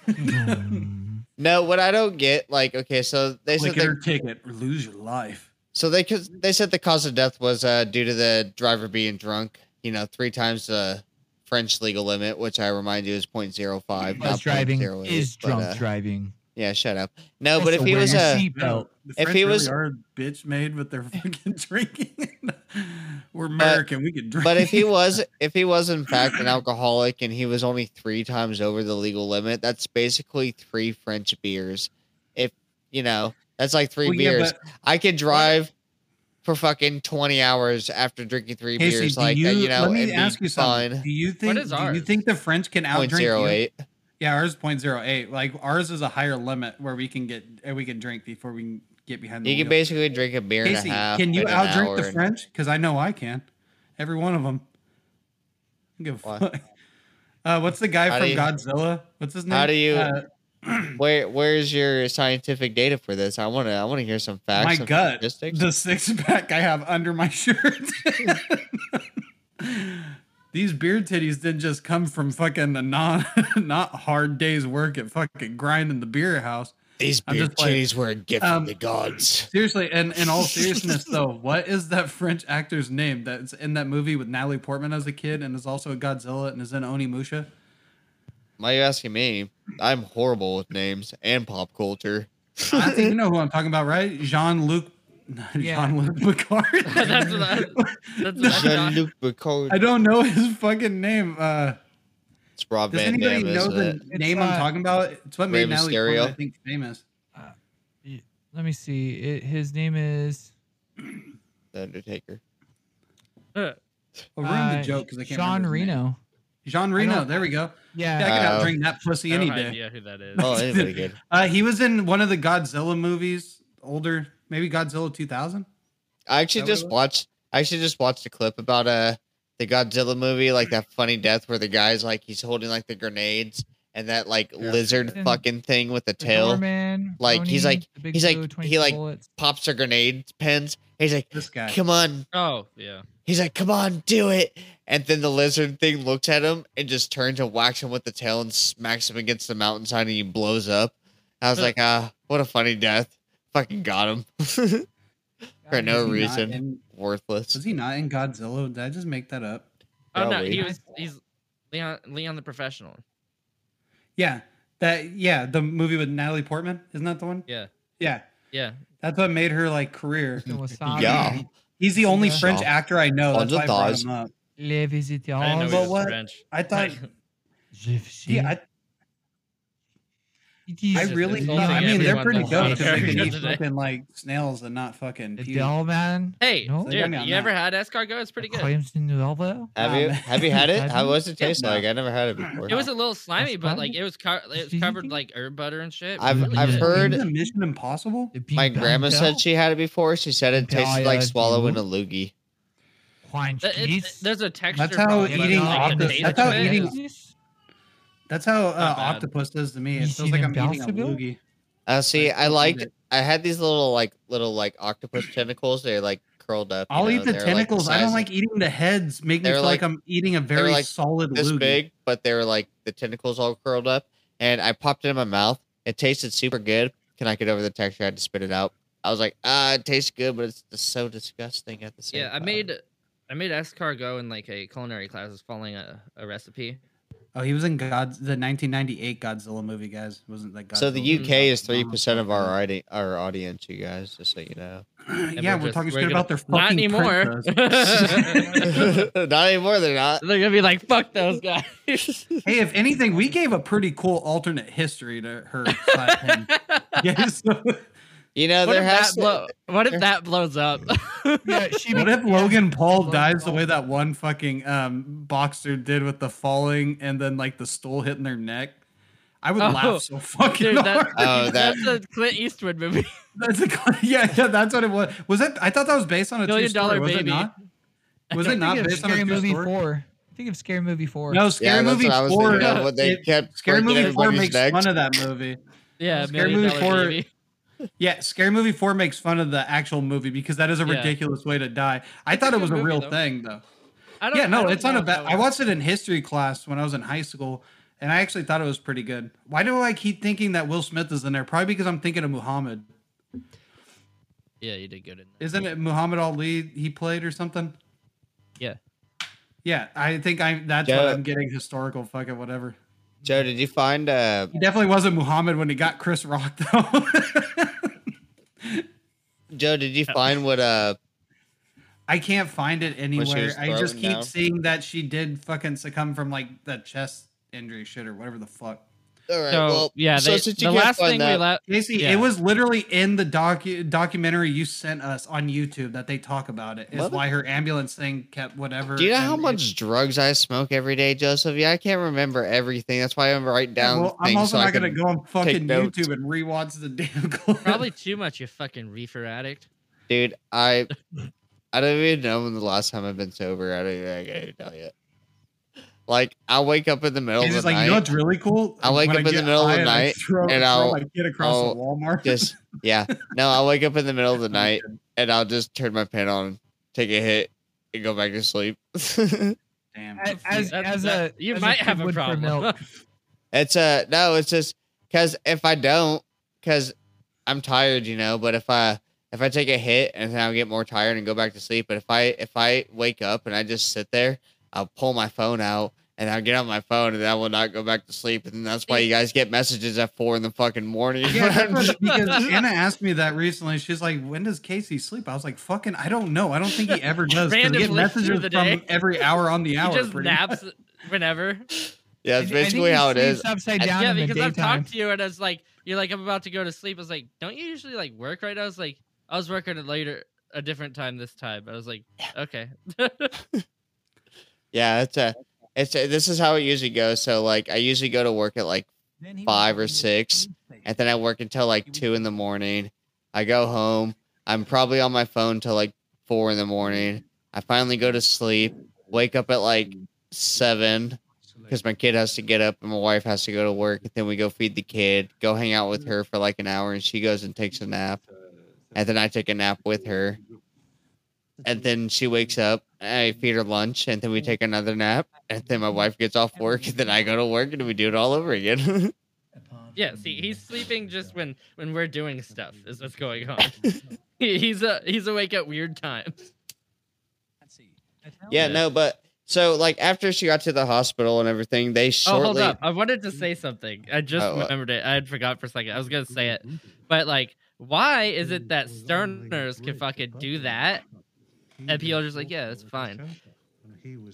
No, what I don't get, like, okay, so they said Like get they, her ticket or lose your life. So they they said the cause of death was uh due to the driver being drunk. You know, three times the French legal limit, which I remind you is 0.05. Bus not driving 0.08, is but, drunk uh, driving. Yeah, shut up. No, but if he was a a Seatbelt. If French he really was- are bitch made with their fucking drinking. We're American. we can drink. But if he was, if he was in fact an alcoholic and he was only three times over the legal limit, that's basically three French beers. If you know, that's like three Well, yeah, beers. but- I could drive for fucking twenty hours after drinking three Casey, beers. Like you, you know, let me ask you something. fine. Do you think? is Do you think the French can Point outdrink zero you? eight. Yeah, ours is 0.08. Like ours is a higher limit where we can get uh, we can drink before we can get behind the You can basically drink a beer Casey, and a half. can you in an outdrink the French? Because I know I can. Every one of them. Give a Why? fuck. Uh, what's the guy How from you- Godzilla? What's his name? How do you- Uh, Where where's your scientific data for this? I want to I want to hear some facts. my some gut. statistics. The six pack I have under my shirt. These beard titties didn't just come from fucking a non not hard day's work at fucking grinding the beer house. These beer just like, titties were a gift um, from the gods. Seriously, and in all seriousness though, what is that French actor's name that's in that movie with Natalie Portman as a kid and is also a Godzilla and is in Onimusha? Why are you asking me? I'm horrible with names and pop culture. I think you know who I'm talking about, right? Jean Luc Yeah. Jean Luc Picard. That's what I- That's what Jean-Luc Picard. I don't know his fucking name. Uh It's Rob Does Van anybody Dam, know the it? It's name I'm not- talking about? It's what Rey made Natalie Portman, I think, famous. Let me see. It, his name is The Undertaker. Uh, Well, ruin uh, the joke because I can't Sean remember his name. Reno. Jean I Reno. There we go. Yeah. Yeah, I can Uh, outdrink that pussy I any have day. Yeah, who that is. Oh, anybody good. Uh, he was in one of the Godzilla movies, older, maybe Godzilla 2000. I actually Is that what it just watched. I actually just watched a clip about uh the Godzilla movie, like that funny death where the guy's like he's holding like the grenades and that like Yeah. lizard And fucking thing with the The tail Doorman, Like, he's like- the big he's like- blue, he like- bullets. pops the grenade pins. He's like, This guy. "Come on!" Oh, yeah. He's like, "Come on, do it!" And then the lizard thing looks at him and just turns and whacks him with the tail and smacks him against the mountainside and he blows up. I was like, "Ah, what a funny death! Fucking got him for no Was he not reason. in- Worthless." was he not in Godzilla? Did I just make that up? Oh no, he was. He's Leon. Leon the professional. Yeah, that. Yeah, the movie with Natalie Portman. Isn't that the one? Yeah. Yeah, Yeah. that's what made her like career. Wasabi. Yeah. He's the only Yeah. French actor I know. That's why I brought him up. Les visiteurs. I didn't know oh, he was what- French. I thought. Je Yeah, I, It is I just really. insulting I mean, they're pretty that's dope on because they can eat today. fucking like snails and not fucking. the puke. Man. Hey, No? dude, They got me on you that. ever had escargot? It's pretty good. Incroyable novel. Have you have you had it? How you? was it taste Yeah. like? I never had it before. It was a little slimy, but like it was co- it was covered like herb butter and shit. I've- really I've good. heard- Isn't Mission Impossible. My grandma said she had it before. She said it tasted like Imperial swallowing a loogie. Orange Th- it- there's a texture. That's how problem, eating like, the octo- taste that's how eating- is- That's how uh, octopus does to me. It You feels seen like I'm eating a Impossible? loogie. Uh, see, Like, I liked. I had these little like little like octopus tentacles. They're like curled up. you I'll know, eat the they're, like, tentacles. I don't of like eating the heads. Make me They're feel like, like- I'm eating a very like solid this loogie. big, but they were like the tentacles all curled up. And I popped it in my mouth. It tasted super good. Can I get over the texture? I had to spit it out. I was like, ah, it tastes good, but it's just so disgusting at the same Yeah, I time. made I made escargot in like a culinary class. I was following a, a recipe. Oh, he was in God's the 1998 Godzilla movie, guys. It wasn't like Godzilla. So the UK is three percent of our audi- our audience, you guys. Just so you know. yeah, we're we're, just- talking shit about their fucking Not anymore. not anymore. They're not. They're gonna be like, "Fuck those guys." hey, if anything, we gave a pretty cool alternate history to her. slash him. Yeah, so- You know, what there if has that to, blow, What if that blows up? yeah, she what if Logan Paul dies the way that one fucking um, boxer did with the falling and then like the stool hitting their neck? I would Oh, laugh so fucking Dude, that, hard. Oh, that- that's a Clint Eastwood movie. That's a, yeah, yeah, that's what it was. Was that? I thought that was based on a Million true story. Dollar was Baby. It not? Was it not Think of based on a Scary Movie story? Four. Think of Scary Movie Four. No, Scary yeah, that's Movie what I was Four. thinking of. When they it- kept Scary Movie Four everybody's makes necks. fun of that movie. Yeah, Scary Million Movie Dollar four- Baby. Yeah, Scary Movie Four makes fun of the actual movie because that is a Yeah. ridiculous way to die. I It's thought it was a movie, real though. thing though. I don't, Yeah, I no, don't it's not know a if bad. I watched it in history class when I was in high school, and I actually thought it was pretty good. Why do I keep thinking that Will Smith is in there? Probably because I'm thinking of Muhammad. Yeah, you did good in that. Isn't it Muhammad Ali he played or something? Yeah. Yeah, I think I that's Yeah. what I'm getting historical fucking whatever. Joe, did you find uh He definitely wasn't Muhammad when he got Chris Rock though. Joe, did you find what uh I can't find it anywhere. I just keep down? seeing that she did fucking succumb from like the chest injury shit or whatever the fuck. All right, So well yeah, so they, since you the can't last find thing that, we left. Casey, Yeah. it was literally in the docu- documentary you sent us on YouTube that they talk about it. Is Mother- why her ambulance thing kept whatever. Do you know how and much it- drugs I smoke every day, Joseph? Yeah, I can't remember everything. That's why I'm writing down well, I'm also so not gonna go on fucking. YouTube and rewatch the damn clip. Probably too much, you fucking reefer addict. Dude, I I don't even know when the last time I've been sober. I don't even I can't tell you. Like I'll wake up in the middle He's of just the like, night. you know what's really cool? I'll wake When up I in the middle of the and night throw, and I'll- my kid across I'll the Walmart. just yeah. No, I'll wake up in the middle of the night and I'll just turn my pen on, take a hit, and go back to sleep. damn. As as, That's- as that- a you as might kid have a problem. milk. It's uh no, it's just because if I don't, because I'm tired, you know. But if I if I take a hit and then I'll get more tired and go back to sleep. But if I if I wake up and I just sit there, I'll pull my phone out and I'll get on my phone and I will not go back to sleep. And that's why you guys get messages at four in the fucking morning. Yeah, because Anna asked me that recently. She's like, "When does Casey sleep?" I was like, "Fucking, I don't know. I don't think he ever does." we get Randomly through messages the from day. every hour on the he hour. just pretty much. naps whenever. yeah, I that's thi- I think basically how it is. Upside down yeah, because I've talked to you and it's like you're like I'm about to go to sleep. I was like, don't you usually like work right now? I was like, I was working at later a different time this time. I was like, okay. Yeah, that's a it's this is how it usually goes. So like I usually go to work at like five or six, and then I work until like two in the morning. I go home. I'm probably on my phone till like four in the morning. I finally go to sleep. Wake up at like seven because my kid has to get up and my wife has to go to work. And then we go feed the kid, go hang out with her for like an hour, and she goes and takes a nap. And then I take a nap with her. And then she wakes up, I feed her lunch, and then we take another nap. And then my wife gets off work, and then I go to work, and we do it all over again. Yeah, see, he's sleeping just when when we're doing stuff. Is what's going on. He's a he's awake at weird times. yeah, Yeah. no, but so like after she got to the hospital and everything, they Oh, hold up! I wanted to say something. I just Oh, what? remembered it. I had forgot for a second. I was gonna say it, but like, why is it that Sterners can fucking do that, and people are just like, yeah, it's fine.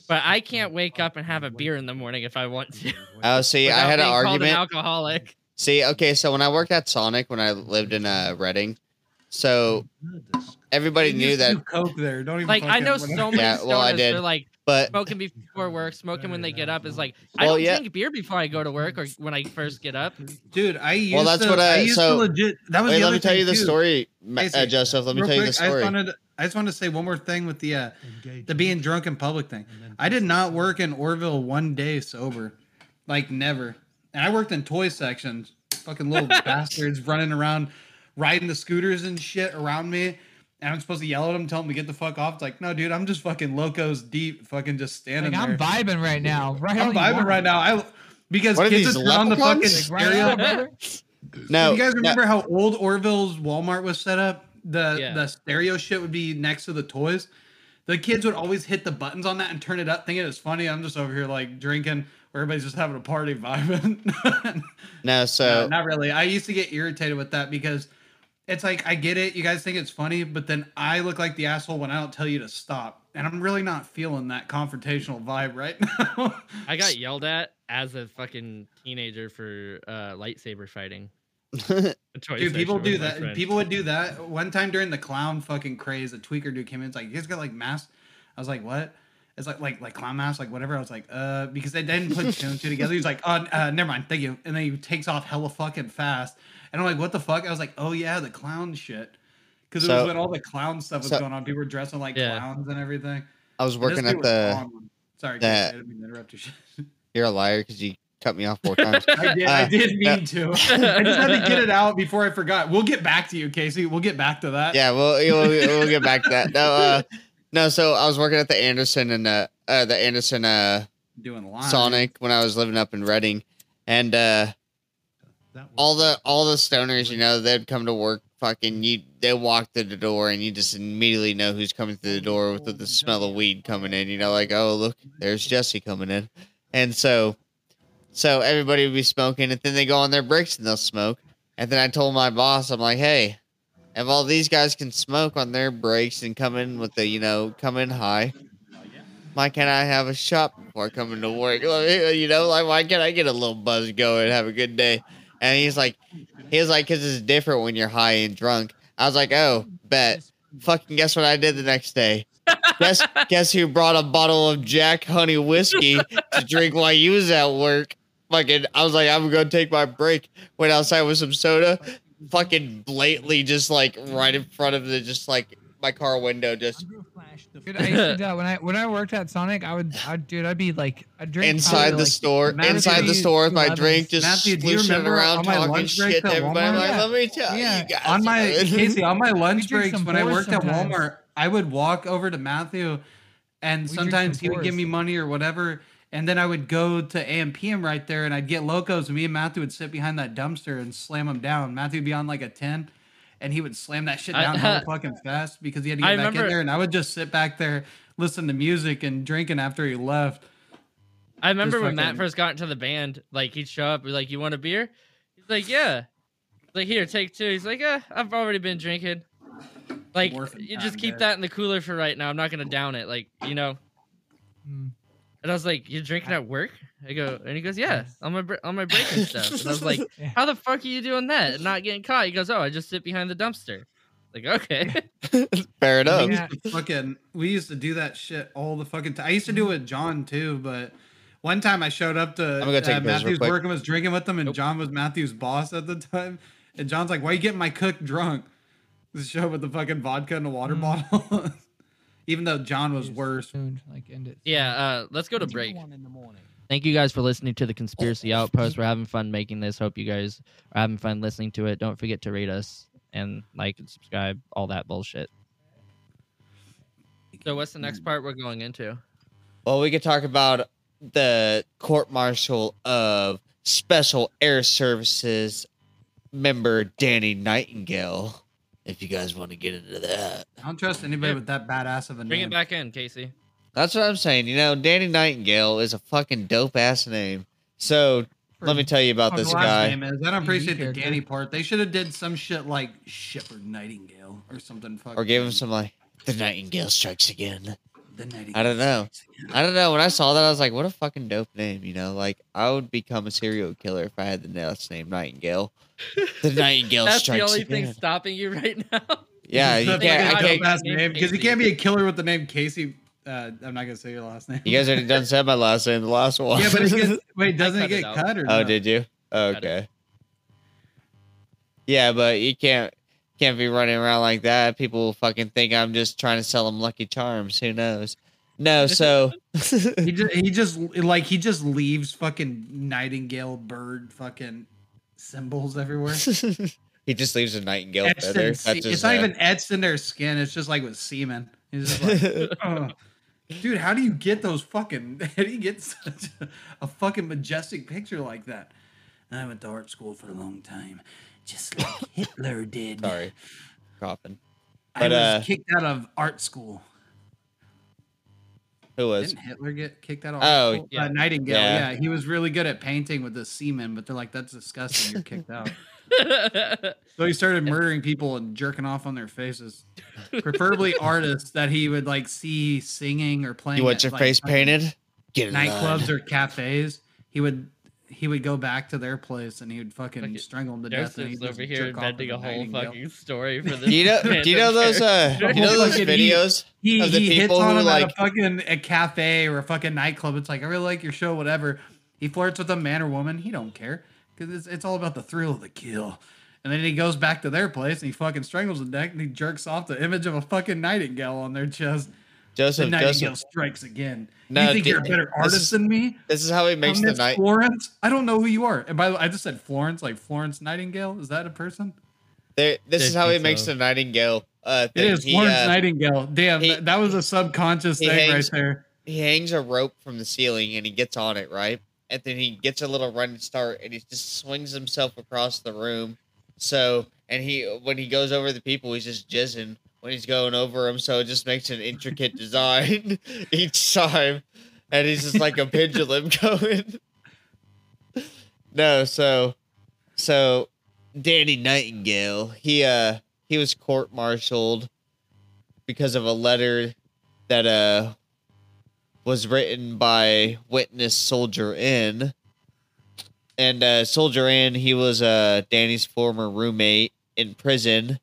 But I can't wake up and have a beer in the morning if I want to. Oh, see, I had an being called argument. alcoholic. See, okay, so when I worked at Sonic when I lived in uh, Redding, so everybody You knew that, coke there. Don't even Like I know so many Yeah, well, I did. They're like but smoking before work, smoking when they get up. Is like I Well, don't yeah. drink beer before I go to work or when I first get up. dude. I used Well, that's to, what I- used so- to legit. That was wait, the let me tell you the too. story, Ma- Casey, uh, Joseph. Let me Real tell you the quick, I just story. wanted. I just wanted to say one more thing with the uh, the being drunk in public thing. I did not work in Oroville one day sober, like never. And I worked in toy sections. Fucking little bastards running around, riding the scooters and shit around me. And I'm supposed to yell at them, tell them to get the fuck off. It's like, no, dude, I'm just fucking Lokos deep, fucking just standing Like, I'm there. vibing right now. Right I'm vibing right now. I because What are kids these, would turn on the fucking leprechauns? Right stereo. on, no, you guys no, remember how old Oroville's Walmart was set up? The Yeah. the stereo shit would be next to the toys. The kids would always hit the buttons on that and turn it up, thinking it was funny. I'm just over here like drinking, where everybody's just having a party vibing. no, so No, not really. I used to get irritated with that because it's like I get it, you guys think it's funny, but then I look like the asshole when I don't tell you to stop, and I'm really not feeling that confrontational vibe right now. I got yelled at as a fucking teenager for uh, lightsaber fighting. Dude, people do that. friend. People would do that. One time during the clown fucking craze, a tweaker dude came in. It's like, you guys got like masks? I was like, what? It's like like like clown mask, like whatever. I was like, uh, because they didn't put two and two together. He's like, oh, uh, never mind, thank you. And then he takes off hella fucking fast. And I'm like, what the fuck? I was like, oh yeah, the clown shit. Because it So- was when all the clown stuff was so- going on. People were dressing like Yeah. clowns and everything. I was working at the. Sorry, that- Casey, I didn't mean to interrupt your shit. You're a liar because you cut me off four times. I did. I Uh, did no. mean to. I just had to get it out before I forgot. We'll get back to you, Casey. We'll get back to that. yeah, we'll, we'll we'll get back to that. No, uh, no. So I was working at the Anderson and uh, uh the Anderson uh doing live. Sonic when I was living up in Redding, and uh all the all the stoners, you know, they'd come to work. Fucking you, they walk through the door, and you just immediately know who's coming through the door with the, the smell of weed coming in. You know, like oh look, there's Jesse coming in, and so so everybody would be smoking, and then they go on their breaks and they'll smoke. And then I told my boss, I'm like, hey, if all these guys can smoke on their breaks and come in with the, you know, come in high, why can't I have a shop before coming to work? You know, like why can't I get a little buzz going and have a good day? And he's like, he was like, because it's different when you're high and drunk. I was like, oh, bet. Fucking guess what I did the next day? guess guess who brought a bottle of Jack Honey whiskey to drink while you was at work? Fucking, I was like, I'm gonna take my break. Went outside with some soda. Fucking blatantly, just like right in front of the, just like my car window, just Dude, I used to do that when I when I worked at Sonic. I would, I dude, I'd be like, I'd drink inside the like, store, Matthew, inside the store with my 11s. drink, just Matthew, do slushing around on my talking lunch break shit to at everybody. Like, Walmart? let me tell Yeah. you guys. on my. Casey, on my lunch breaks when I Boars worked at. Walmart, I would walk over to Matthew, and We sometimes some he would give me money or whatever, and then I would go to AMPM right there, and I'd get Lokos, and me and Matthew would sit behind that dumpster and slam them down. Matthew would be on like a ten, and he would slam that shit I- down hella fucking fast because he had to I get back in there, and I would just sit back there, listen to music and drinking after he left. I remember Just when Matt first got into the band, like he'd show up, be like, "You want a beer?" He's like, "Yeah." He's like, "Here, take two. He's like, "Yeah, I've already been drinking." Like, you just keep there. that in the cooler for right now. I'm not gonna down it, like you know. Mm. And I was like, "You're drinking at work?" I go, and he goes, "Yeah, on my on my break and stuff." And I was like, "How the fuck are you doing that and not getting caught?" He goes, "Oh, I just sit behind the dumpster." Like, okay. Fair enough. We Yeah. used to fucking we used to do that shit all the fucking time. I used to do it with John too, but one time I showed up to gonna take uh, a piss real Matthew's quick. work and was drinking with them, and Nope. John was Matthew's boss at the time. And John's like, "Why you getting my cook drunk?" This show with the fucking vodka and the water Mm. bottle. Even though John was worse. Soon, like end it. Yeah, uh, let's go to break. Thank you guys for listening to the Conspiracy Outpost. We're having fun making this. Hope you guys are having fun listening to it. Don't forget to rate us and like and subscribe, all that bullshit. So, what's the next part we're going into? Well, we could talk about the court martial of Special Air Services member Danny Nightingale. If you guys want to get into that, I don't trust anybody Yeah. with that badass of a name. Bring name. it back in, Casey. that's what I'm saying. You know, Danny Nightingale is a fucking dope ass name. So let me tell you about Oh, this His last guy. name is. I don't appreciate the. Danny part. They should have did some shit like Shepherd Nightingale or something. Fucking Or gave him some like the Nightingale strikes again. The Nightingale. I don't know. I don't know. When I saw that, I was like, "What a fucking dope name!" You know, like I would become a serial killer if I had the last name Nightingale. The Nightingale That's the only again. thing stopping you right now. Yeah, you That's can't. like I a can't. dope-ass name because you can't be a killer with the name Casey. Uh, I'm not gonna say your last name. You guys already done said my last name, the last one. yeah, but it gets, wait, doesn't it cut it get cut or? oh, no? did you? Oh, okay. Yeah, but you can't can't be running around like that. People will fucking think I'm just trying to sell them Lucky Charms. Who knows? No, so He just, he just like he just leaves fucking nightingale bird fucking symbols everywhere. he just leaves a nightingale Etched feather. se- it's not even etched in their skin. It's just like with semen. He's just like, "Ugh." dude, how do you get those fucking? How do you get such a, a fucking majestic picture like that? I went to art school for a long time, just like Hitler did. Sorry, coughing. I But, was uh, kicked out of art school. Who was? Didn't Hitler get kicked out of Oh, school? yeah. Uh, Nightingale. Yeah. Yeah. he was really good at painting with the semen, but they're like, that's disgusting. You're kicked out. So he started murdering people and jerking off on their faces, preferably artists that he would like see singing or playing. You want at, your like, face painted? Get in Nightclubs or cafes. He would he would go back to their place and he would fucking Fucking strangle them to death. And he'd over here jerk off inventing a whole nightingale. fucking story for this. Do you know? Do you know those? Uh, random you know those Fucking he- videos he, of the he hits on who him like? at a fucking a cafe or a fucking nightclub. It's like I really like your show, whatever. He flirts with a man or woman. He don't care because it's, it's all about the thrill of the kill. And then he goes back to their place and he fucking strangles the neck and he jerks off the image of a fucking nightingale on their chest. The Joseph. Nightingale Joseph. strikes again. No, you think di- you're a better artist is- than me? This is how he makes the Miss night. Florence. I don't know who you are. And by the way, I just said Florence, like Florence Nightingale. Is that a person? There, this is how he makes so. the nightingale. Uh, It thing. is He, Florence uh, Nightingale. Damn, he- that, that was a subconscious thing hangs- right there. he hangs a rope from the ceiling and he gets on it, right? And then he gets a little running start and he just swings himself across the room. So, and he when he goes over the people, he's just jizzing when he's going over them. So it just makes an intricate design each time, and he's just like a pendulum going. no, so, so Danny Nightingale, he uh he was court-martialed because of a letter that uh was written by witness Soldier N. And uh, Soldier N, he was uh, Danny's former roommate in prison.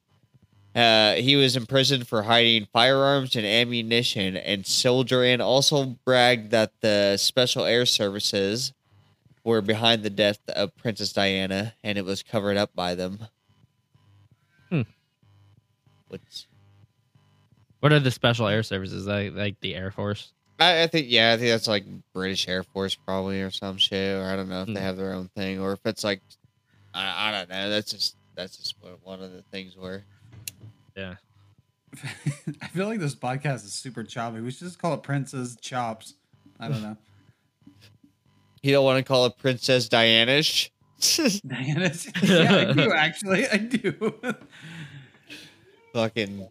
Uh, he was imprisoned for hiding firearms and ammunition. And Soldier also bragged that the Special Air Services were behind the death of Princess Diana, and it was covered up by them. Hmm. Which What are the special air services? Like like the Air Force? I, I think yeah, I think that's like British Air Force probably or some shit, or I don't know if Hmm. they have their own thing, or if it's like I, I don't know. That's just that's just what one of the things were. Yeah. I feel like this podcast is super choppy. We should just call it Princess Chops. I don't know. You don't want to call it Princess Dianish. Diana. yeah, I do actually. I do. Fucking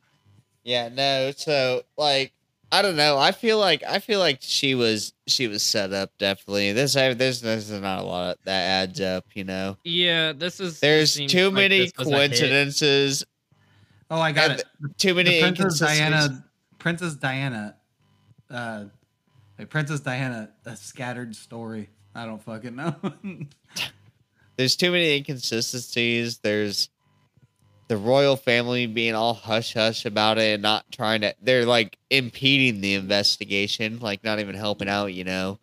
yeah, no. So like I don't know. I feel like I feel like she was she was set up definitely. This I this this is not a lot that adds up. You know, Yeah, this is. there's too like many this was a hit. coincidences. Oh, I got And it. Too many The Princess. Diana. Princess Diana. Uh, wait, Princess Diana. A scattered story. I don't fucking know. there's too many inconsistencies. There's the royal family being all hush hush about it and not trying to. They're like impeding the investigation, like not even helping out. You know.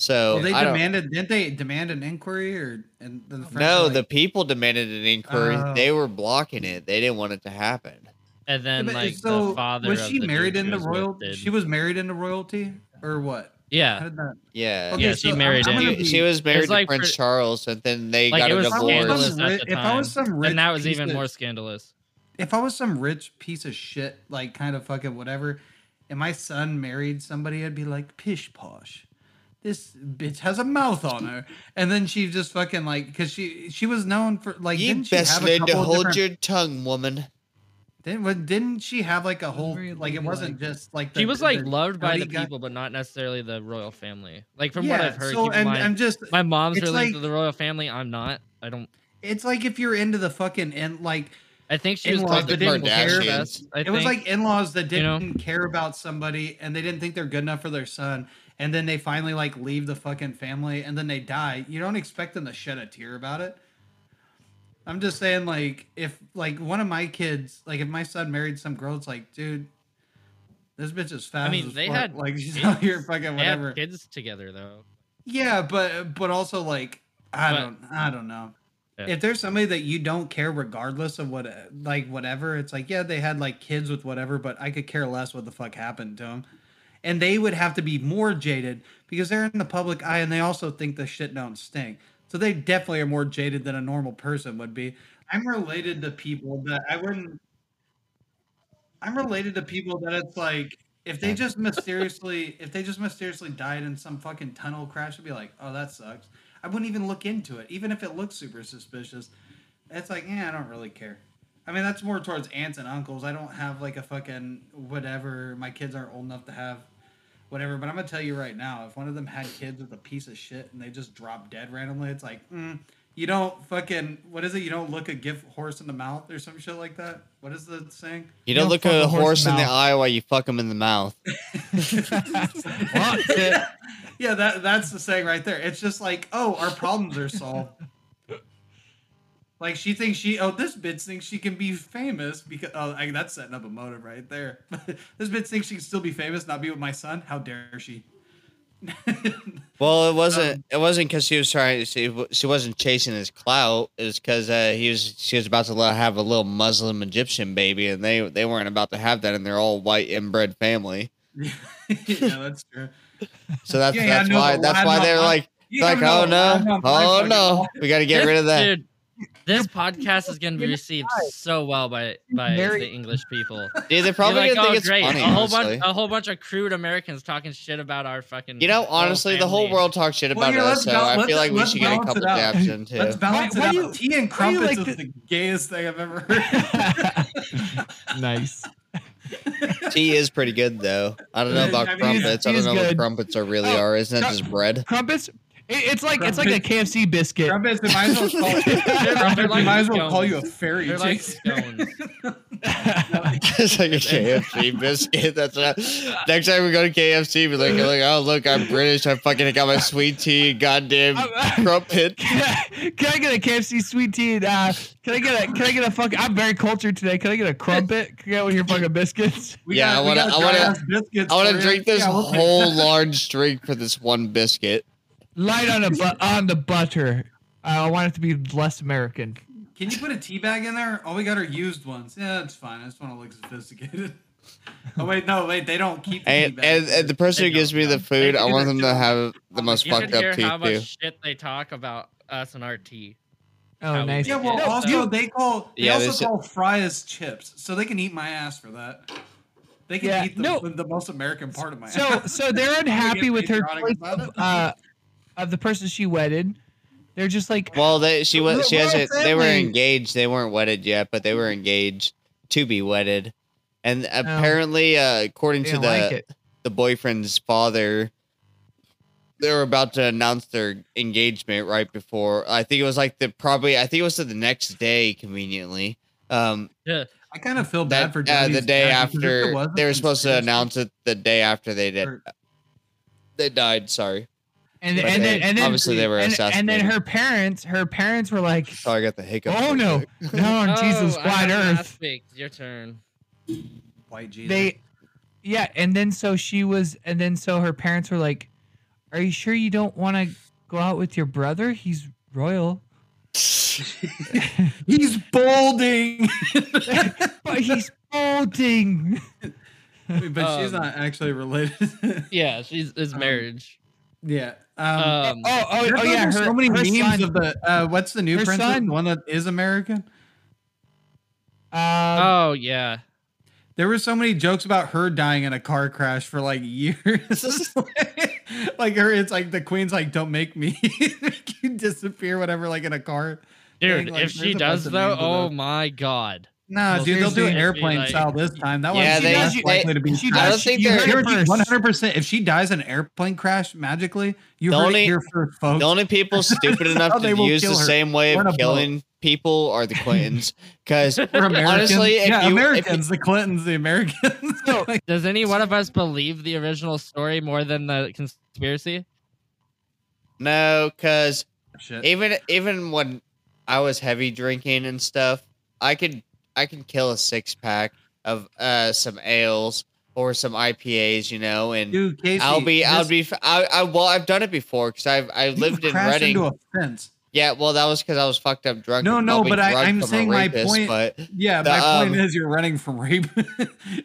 So well, they I demanded. Didn't they demand an inquiry or? And the French no, like, the people demanded an inquiry. Oh. They were blocking it. They didn't want it to happen. And then But like so the father was of she the married dude into was royalty? She was married into royalty or what? Yeah. that? Yeah. Okay, Yeah, she so I'm- married I'm in. She, be- she was married to like Prince for- Charles, and then they Like, got it a was If divorce. scandalous some at ri- if I was some rich And that was even of- more scandalous. if I was some rich piece of shit, like kind of fucking whatever, and my son married somebody, I'd be like, pish posh. This bitch has a mouth on her, and then she just fucking like because she she was known for like You didn't she best have a learn to hold different- your tongue, woman. didn't, what- didn't she have like a whole very like it wasn't ladylike. just like She was like the loved by the guy- people, but not necessarily the royal family. Like from yeah, what I've heard, so and mind, I'm just my mom's it's really like- into the royal family. I'm not. I don't. it's like if you're into the fucking and like I think she was In-laws called that the didn't Kardashians. care. I it was like in-laws that you know? didn't care about somebody and they didn't think they're good enough for their son and then they finally like leave the fucking family and then they die you don't expect them to shed a tear about it i'm just saying like if like one of my kids like if my son married some girl it's like dude this bitch is fat. I mean, as they fuck. had like she's out here fucking whatever kids together though. yeah but but also like i But- don't i don't know Yeah. if there's somebody that you don't care regardless of what like whatever it's like yeah they had like kids with whatever but i could care less what the fuck happened to them and they would have to be more jaded because they're in the public eye and they also think the shit don't stink so they definitely are more jaded than a normal person would be i'm related to people that i wouldn't i'm related to people that it's like if they just mysteriously if they just mysteriously died in some fucking tunnel crash i'd be like oh that sucks I wouldn't even look into it, even if it looks super suspicious. It's like, yeah, I don't really care. I mean, that's more towards aunts and uncles. I don't have like a fucking whatever. My kids aren't old enough to have whatever. But I'm gonna tell you right now, if one of them had kids with a piece of shit and they just drop dead randomly, it's like, mm, you don't fucking what is it? You don't look a gift horse in the mouth or some shit like that. What is the saying? You don't look fuck at a a horse horse in in the the eye while you fuck him in the mouth. Yeah, that that's the saying right there. It's just like, oh, our problems are solved. Like she thinks she, oh, this bitch thinks she can be famous because oh, I, that's setting up a motive right there. this bitch thinks she can still be famous, not be with my son. How dare she? Well, it wasn't. Um, it wasn't because she was trying. She she wasn't chasing his clout. It was because uh, he was. She was about to have a little Muslim Egyptian baby, and they they weren't about to have that in their all white inbred family. yeah, that's true. So that's Yeah, yeah, that's no, why but that's why they're like like oh no oh no we got to get rid of that. Dude, this podcast is gonna be received so well by by Very- the English people. Dude, they You're probably like, didn't think oh, it's great, funny. a whole honestly. bunch, a whole bunch of crude Americans talking shit about our fucking. You know, royal honestly, the whole world talks shit about here, us, let's so bal- I feel like we should get a couple it out. dabs in too. Let's balance Why- it why out. you- Tea and why do you crumpets like is the- the gayest thing I've ever heard. nice. Tea is pretty good though. I don't know I about mean, crumpets. I don't is know what crumpets are really Oh, are. Isn't it just bread? Crumpets. It, it's like it's like a KFC biscuit. crumpets, we might as well call, crumpets, like might as well call you a fairy. They're like Jason. scones. it's like a KFC biscuit. That's what. I, next time we go to KFC, be like, like, oh look, I'm British. I fucking got my sweet tea. Goddamn crumpet. Can I, can I get a KFC sweet tea? And, uh, can I get a can I get a fucking? I'm very cultured today. Can I get a crumpet? Can I get one of your fucking biscuits? We Yeah, got- I wanna- I wanna- I want to drink this Yeah, whole large drink for this one biscuit. Light on a bu- on the butter. I want it to be less American. Can you put a tea bag in there? Oh, we got our used ones. Yeah, that's fine. I just want to look sophisticated. oh wait, no, wait, they don't keep. The tea And, bags. and, and the person They who gives me the food, I want them to have the most You fucked should hear up teeth how much too. shit they talk about us and our tea. Oh, How nice. Yeah, well, No, also you- they call they Yeah, also said- call fries chips, so they can eat my ass for that. They can Yeah, eat the, no. the most American part of my So ass. so they're unhappy with her choice of, uh, of the person she wedded. They're just like Well, they she was she has a it. They were engaged. They weren't wedded yet, but they were engaged to be wedded. And apparently, uh, according to the like the boyfriend's father, they were about to announce their engagement right before. I think it was like the probably. I think it was the next day, conveniently. Um, Yeah. I kind of feel bad that for uh, the day dad, because if there after they were supposed to announce it the day after they did. or- They died. Sorry. And But and then and then obviously they were and, and then her parents her parents were like, So I got the hiccup. oh no, no on Jesus Oh, I wide earth. Your turn. White Jesus. They, yeah, and then so she was, and then so her parents were like, "Are you sure you don't want to go out with your brother? He's royal, He's balding. but he's balding." but she's Um, not actually related. Yeah, she's it's Um, marriage. yeah. Um, Um, Oh, oh, oh yeah, her, so many her memes son, of the uh, what's the new her princess? son- The one that is American. uh, oh yeah. There were so many jokes about her dying in a car crash for like years. like her, it's like the queen's like, "Don't make me make you disappear," whatever. Like in a car. Dude, thing, like, if she does though, oh those. my god. Nah, Well, dude, they'll do seriously, airplane like- style this time. That Yeah, one's they- less they- likely to be. she I does. don't think they're- heard it first. One hundred percent. If she dies in an airplane crash magically, you The heard only- it here first, folks. The only people stupid enough to use the her. same way We're in a of boat. killing people are the Clintons. Because honestly, if yeah, you- if you- Americans, the Clintons, the Americans. So- Does any one of us believe the original story more than the conspiracy? no, because even even when I was heavy drinking and stuff, I could I can kill a six pack of uh some ales or some IPAs, you know, and Dude, Casey, I'll be I'll be I, well I've done it before because I've I lived in Redding. into a fence. yeah, well that was because I was fucked up drunk. No, no, but I, I'm from a saying my point- But Yeah, The, my point um, is you're running from rape.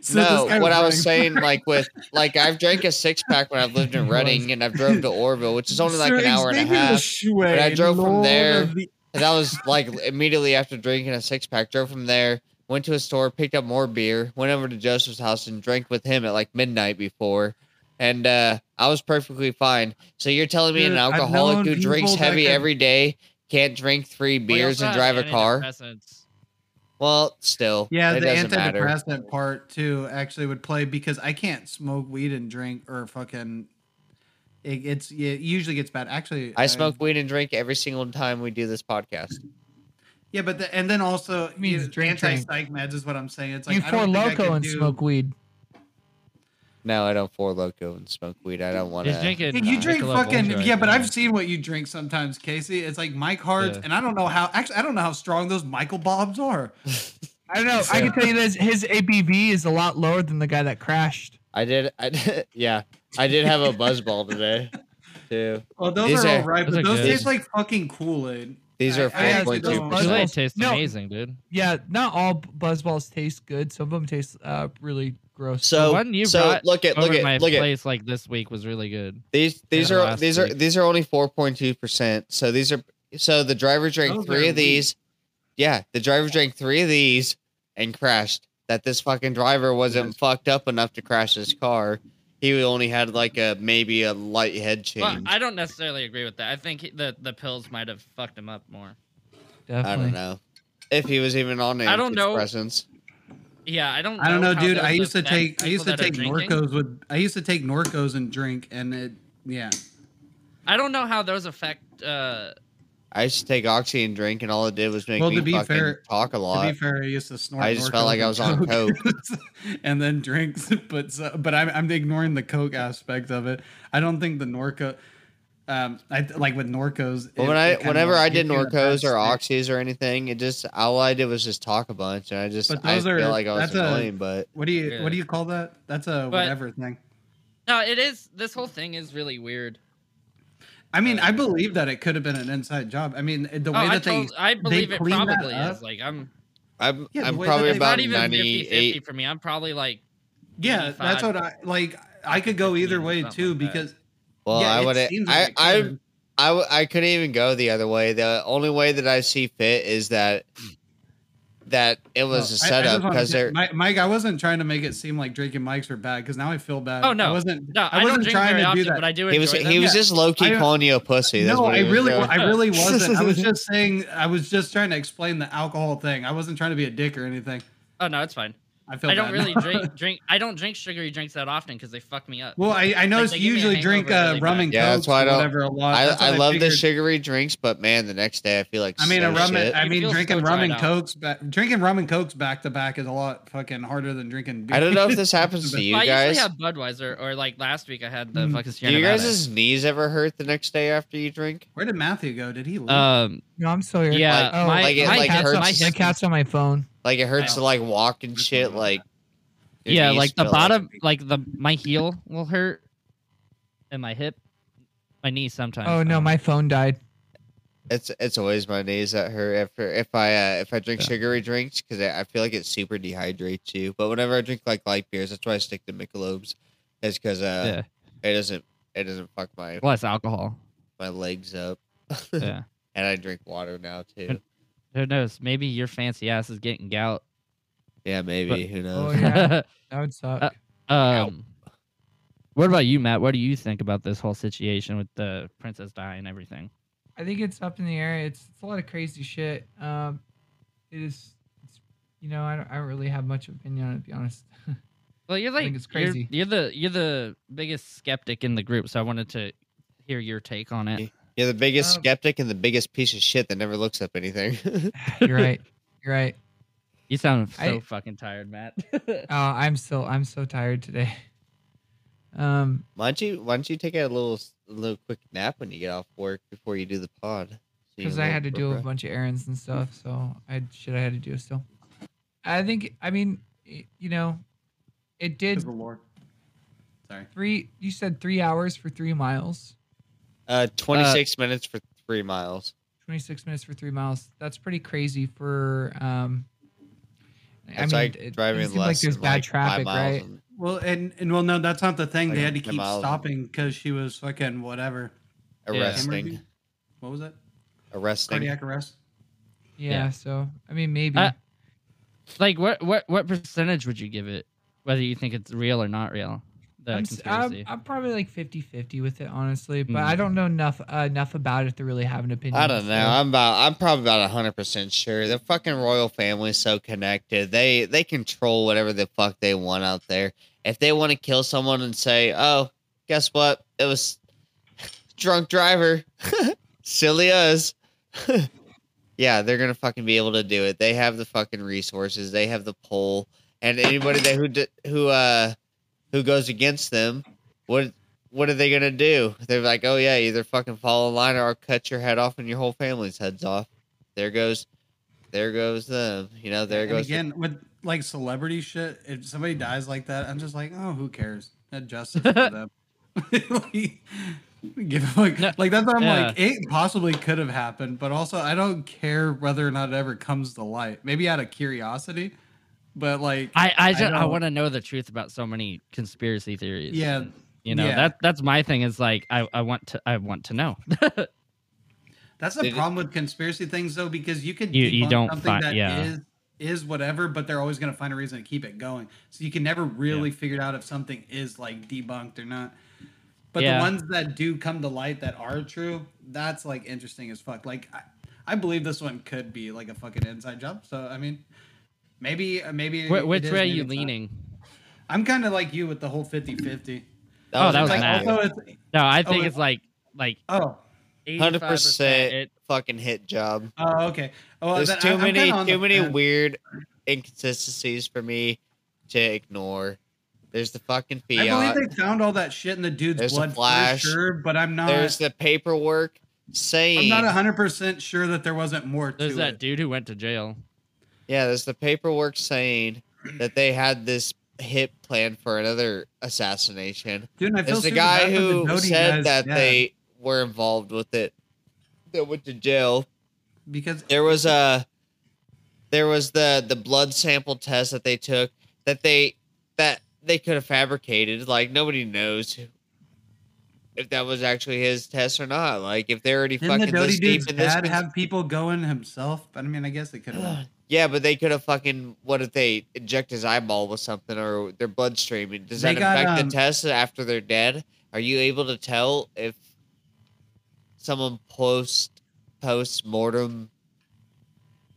So no, what I was saying, like with like I've drank a six pack when I've lived in Redding and I've drove to Oroville, which is only like an hour and a half. Lechuey, I drove from there. the- And that was like immediately after drinking a six pack. Drove from there, went to a store, picked up more beer, went over to Joseph's house and drank with him at like midnight before. And uh, I was perfectly fine. So you're telling me Dude, an alcoholic who drinks heavy could- every day can't drink three beers and drive a car? Well, still, Yeah, it the doesn't matter. antidepressant part too actually would play because I can't smoke weed and drink or fucking. It, it's it usually gets bad. Actually, I smoke weed and drink every single time we do this podcast. Yeah, but the, and then also It means you know, drink, drink. anti-psych meds is what I'm saying. It's like you I four don't think I Loko and do- smoke weed. No, I don't four Loko and smoke weed. I don't want He's to. drinking. Yeah, you uh, drink fucking yeah, right but now. I've seen what you drink sometimes, Casey. It's like Mike Hards, Yeah. and I don't know how. Actually, I don't know how strong those Michael Bobs are. I don't know. I can tell you this: his ABV is a lot lower than the guy that crashed. I did. I did. Yeah, I did have a buzzball today, too. Well, those These are are- all right, those but are those good. taste like fucking Kool Aid. These are I four actually point two don't- percent. Kool-Aid Buzzballs- tastes No. amazing, dude. Yeah, not all buzzballs taste good. Some of them taste uh, really gross. So one you so brought look at over look at my look at place like this week was really good. these these Yeah, are last these are week. these are only four point two percent. So these are so the driver drank Those three are of these. Yeah, the driver drank three of these and crashed. That this fucking driver wasn't Yes. fucked up enough to crash his car. He only had like a maybe a light head change. Well, I don't necessarily agree with that. I think he- the the pills might have fucked him up more. I don't know if he was even on I don't know. antidepressants. Yeah, I don't. I don't know, how dude. I used to take I used to people that are take. Norcos with I used to take Norcos and drink, and it yeah. I don't know how those affect. uh I used to take oxy and drink, and all it did was make Well, me to be fucking fair- talk a lot. To lot. be fair, I used to snort. I just felt like I and was on coke. and then drinks. But so, but I'm I'm ignoring the coke aspect of it. I don't think the Norco. Um, I like with Norcos. But it- when I, whenever I did gives you that Norcos or oxys or anything, it just all I did was just talk a bunch, and I just But I those feel like I was that's a- But What do you Yeah. what do you call that? That's a But- whatever thing. No, it is. This whole thing is really weird. I mean, uh, I believe that it could have been an inside job. I mean, the Oh, way I, that they told, I believe it clean that probably up? is. Like I'm. I'm Yeah, I'm probably they- about not even 50 50 for me. I'm probably like. yeah, that's what I like. I could go either way too like that. because Well, yeah, I would seems I like it I could. I w- I couldn't even go the other way. The only way that I see fit is that that it was a I- I setup because say- they're Mike, Mike, I wasn't trying to make it seem like drinking Mike's are bad because now I feel bad. Oh no, I wasn't. no, I, I don't wasn't trying very to do often, that. but I do he was enjoy he was Yeah. just low key I- calling you a pussy. That's no, what I was really, doing. I really wasn't. I was just saying. I was just trying to explain the alcohol thing. I wasn't trying to be a dick or anything. Oh no, it's fine. I feel. I don't bad really now. drink drink. I don't drink sugary drinks that often because they fuck me up. Well, I, I noticed they you give me a usually drink uh, really rum bad. and Yeah, coke that's why I don't- whatever a lot. I, That's I what love the sugary drinks, but man, the next day I feel like I mean, so a rum. And. I mean, drinking so rum and out. cokes. Back, drinking rum and cokes back to back is a lot fucking harder than drinking. Beer. I don't know if this happens to you guys. I guys. usually have Budweiser, or like last week I had the Mm. fucking Do you guys' knees ever hurt the next day after you drink? Where did Matthew go? Did he leave? Um, No, I'm still here. yeah, Like- oh, my, like it- my, like it cat's, hurts- my my cat's on my phone. Like it hurts to like walk and shit. Like yeah, like the bottom, like the my heel will hurt, and my hip, my knee sometimes. Oh no, um, my phone died. It's it's always my knees that hurt after if I uh, if I drink Yeah. sugary drinks because I, I feel like it super dehydrates you. But whenever I drink like light beers, that's why I stick to Michelob's. Is because uh yeah, it doesn't it doesn't fuck my less alcohol. my legs up. Yeah, and I drink water now too. Who knows? Maybe your fancy ass is getting gout. Yeah, maybe who Oh knows? yeah, that would suck. Uh, um, what about you, Matt? What do you think about this whole situation with the princess dying and everything? I think it's up in the air. It's it's a lot of crazy shit. Um, it is. It's you know I don't, I don't really have much opinion on it to be honest. Well, you're like think it's you're- You're, the you're the biggest skeptic in the group, so I wanted to hear your take on it. You're the biggest Um, skeptic and the biggest piece of shit that never looks up anything. You're right. You're right. You sound so I- fucking tired, Matt. Oh, I'm so I'm so tired today. Um, why don't you Why don't you take a little a little quick nap when you get off work before you do the pod? Because can I had to do a refreshed. bunch of errands and stuff, so I had shit I had to do still. I think I mean you know, it did Good lord. Sorry. three. You said three hours for three miles. Uh, 26 minutes for three miles. 26 minutes for three miles. That's pretty crazy for. Um, I That's mean, like it, driving it seems less like there's bad like, traffic, right? and Well, and and well, no, that's not the thing. Like they had to keep stopping because she was fucking whatever. Arresting, Hemorrhaging? What was it? arresting. Cardiac arrest. Yeah, Yeah. So I mean, maybe. Uh, like, what what what percentage would you give it? Whether you think it's real or not real? The I'm, s- I'm. I'm probably like 50-50 with it, honestly. But Mm. I don't know enough uh, enough about it to really have an opinion. I don't know. so- I'm about. I'm probably about hundred percent sure. The fucking royal family's so connected. They they control whatever the fuck they want out there. If they want to kill someone and say, "Oh, guess what? It was drunk driver," silly us. yeah, they're gonna fucking be able to do it. They have the fucking resources. They have the pull, and anybody that who who uh who goes against them, what what are they gonna do? They're like, oh yeah, either fucking fall in line or I'll cut your head off and your whole family's heads off. There goes, there goes them. You know, there and goes. the- again with like celebrity shit. If somebody dies like that, I'm just like, oh, who cares? That justice for them. like, give a fuck. No, like that's what I'm yeah. like. It possibly could have happened, but also I don't care whether or not it ever comes to light. Maybe out of curiosity, but like, I I I just I, don't- want to know the truth about so many conspiracy theories. yeah, you know yeah. that that's my thing. Is like I I want to I want to know. That's the Did it- problem with conspiracy things, though, because you can You- you don't something find- that yeah. is is whatever, but they're always going to find a reason to keep it going. So you can never really figure out if something is like debunked or not. But Yeah. the ones that do come to light that are true, that's like interesting as fuck. Like I, I believe this one could be like a fucking inside job. So I mean, maybe uh, maybe. Wh- which way are you it's not. leaning? I'm kind of like you with the whole 50-50. Oh, that was Like, mad. No, I Oh, think it- it's like like oh Hundred 85%. It, fucking hit job. oh okay. Oh, There's too I- I'm many too the many fence. weird inconsistencies for me to ignore. There's the fucking I fiat. believe they found all that shit in the dude's There's blood flash. for sure, but I'm not. There's the paperwork saying. I'm saying not hundred percent sure that there wasn't more to there's that it. dude who went to jail. Yeah, there's the paperwork saying that they had this hit plan for another assassination. Dude, I feel There's the guy for the who said guys, that yeah, they were involved with it that went to jail. because There was a there was the the blood sample test that they took that they that they could have fabricated. Like nobody knows if that was actually his test or not. Like if they're already didn't the fucking Dodi this deep in this. have people going himself? But I mean, I guess they could have. yeah, but they could have fucking. What if they inject his eyeball with something or their bloodstream? Does They that got, affect um, the test after they're dead? Are you able to tell if someone post post mortem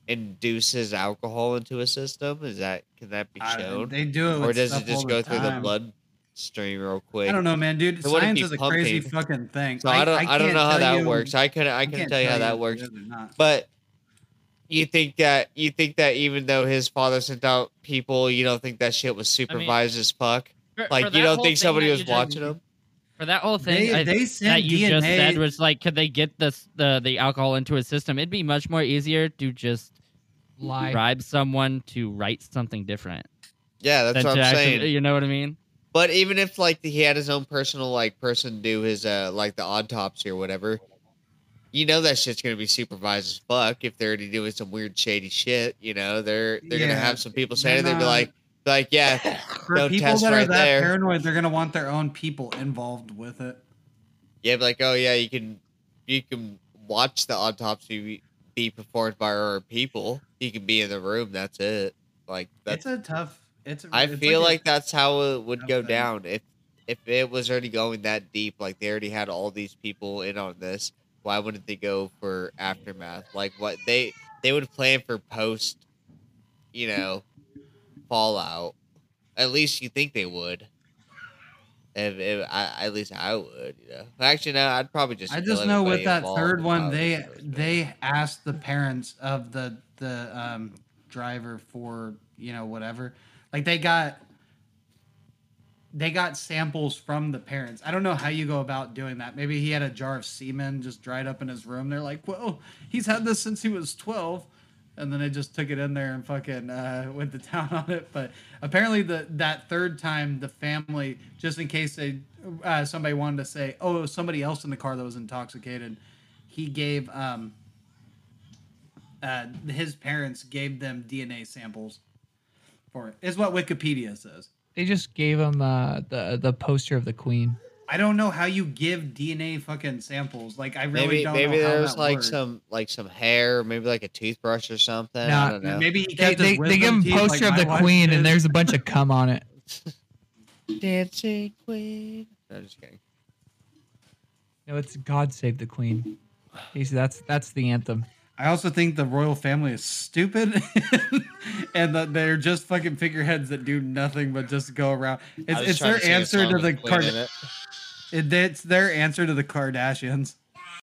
induces alcohol into a system? Is that can that be I- shown, they do it, or does stuff it just go through the time. bloodstream real quick? I don't know, man, dude. So what if Science is a crazy it? fucking thing. So I, don't. I, don't can't know how tell that you- works. I couldn't. I can't tell you how if that it works. is or not. But you think that you think that even though his father sent out people, you don't think that shit was supervised as fuck. For- Like for you don't think somebody was you just- watching him? For that whole thing, They I, they that you DNA. just said was like, could they get this the the alcohol into his system? It'd be much more easier to just Lie. bribe someone to write something different Yeah, that's than what I'm actually, saying. you know what I mean? But even if like he had his own personal like person do his uh like the autopsy or whatever, you know that shit's gonna be supervised as fuck if they're already doing some weird shady shit. You know they're they're gonna have some people saying they'd be like like yeah For no people test that are right that there. paranoid, they're gonna want their own people involved with it. yeah like oh yeah you can you can watch the autopsy be performed by our people. You can be in the room. That's it. Like that's It's a tough. It's. A, I it's feel a- like that's how it would go thing. down if if it was already going that deep. Like they already had all these people in on this. Why wouldn't they go for aftermath? Like what they they would plan for post, you know, fallout. At least you think they would. If, if I, at least I would, you know. Actually, no, I'd probably just. I just know with that third one, they they asked the parents of the the um, driver for you know whatever, like they got they got samples from the parents. I don't know how you go about doing that. Maybe he had a jar of semen just dried up in his room. They're like, well, he's had this since he was twelve. And then they just took it in there and fucking uh, went to town on it. But apparently, the that third time, the family, just in case they uh, somebody wanted to say, "Oh, somebody else in the car that was intoxicated," he gave um, uh, his parents gave them DNA samples for it. Is what Wikipedia says. They just gave him uh, the the poster of the queen. I don't know how you give DNA fucking samples. Like I really maybe don't maybe know how there was like works. some like some hair, maybe like a toothbrush or something. I don't know. Maybe he They, kept they, they give him teeth poster like of the queen, did. and there's a bunch of cum on it. Dancing Queen. No, just kidding. No, it's God Save the Queen. He's, that's that's the anthem. I also think the royal family is stupid, and that they're just fucking figureheads that do nothing but just go around. It's, it's their a answer to the with Queen in Card- it. it, It's their answer to the Kardashians.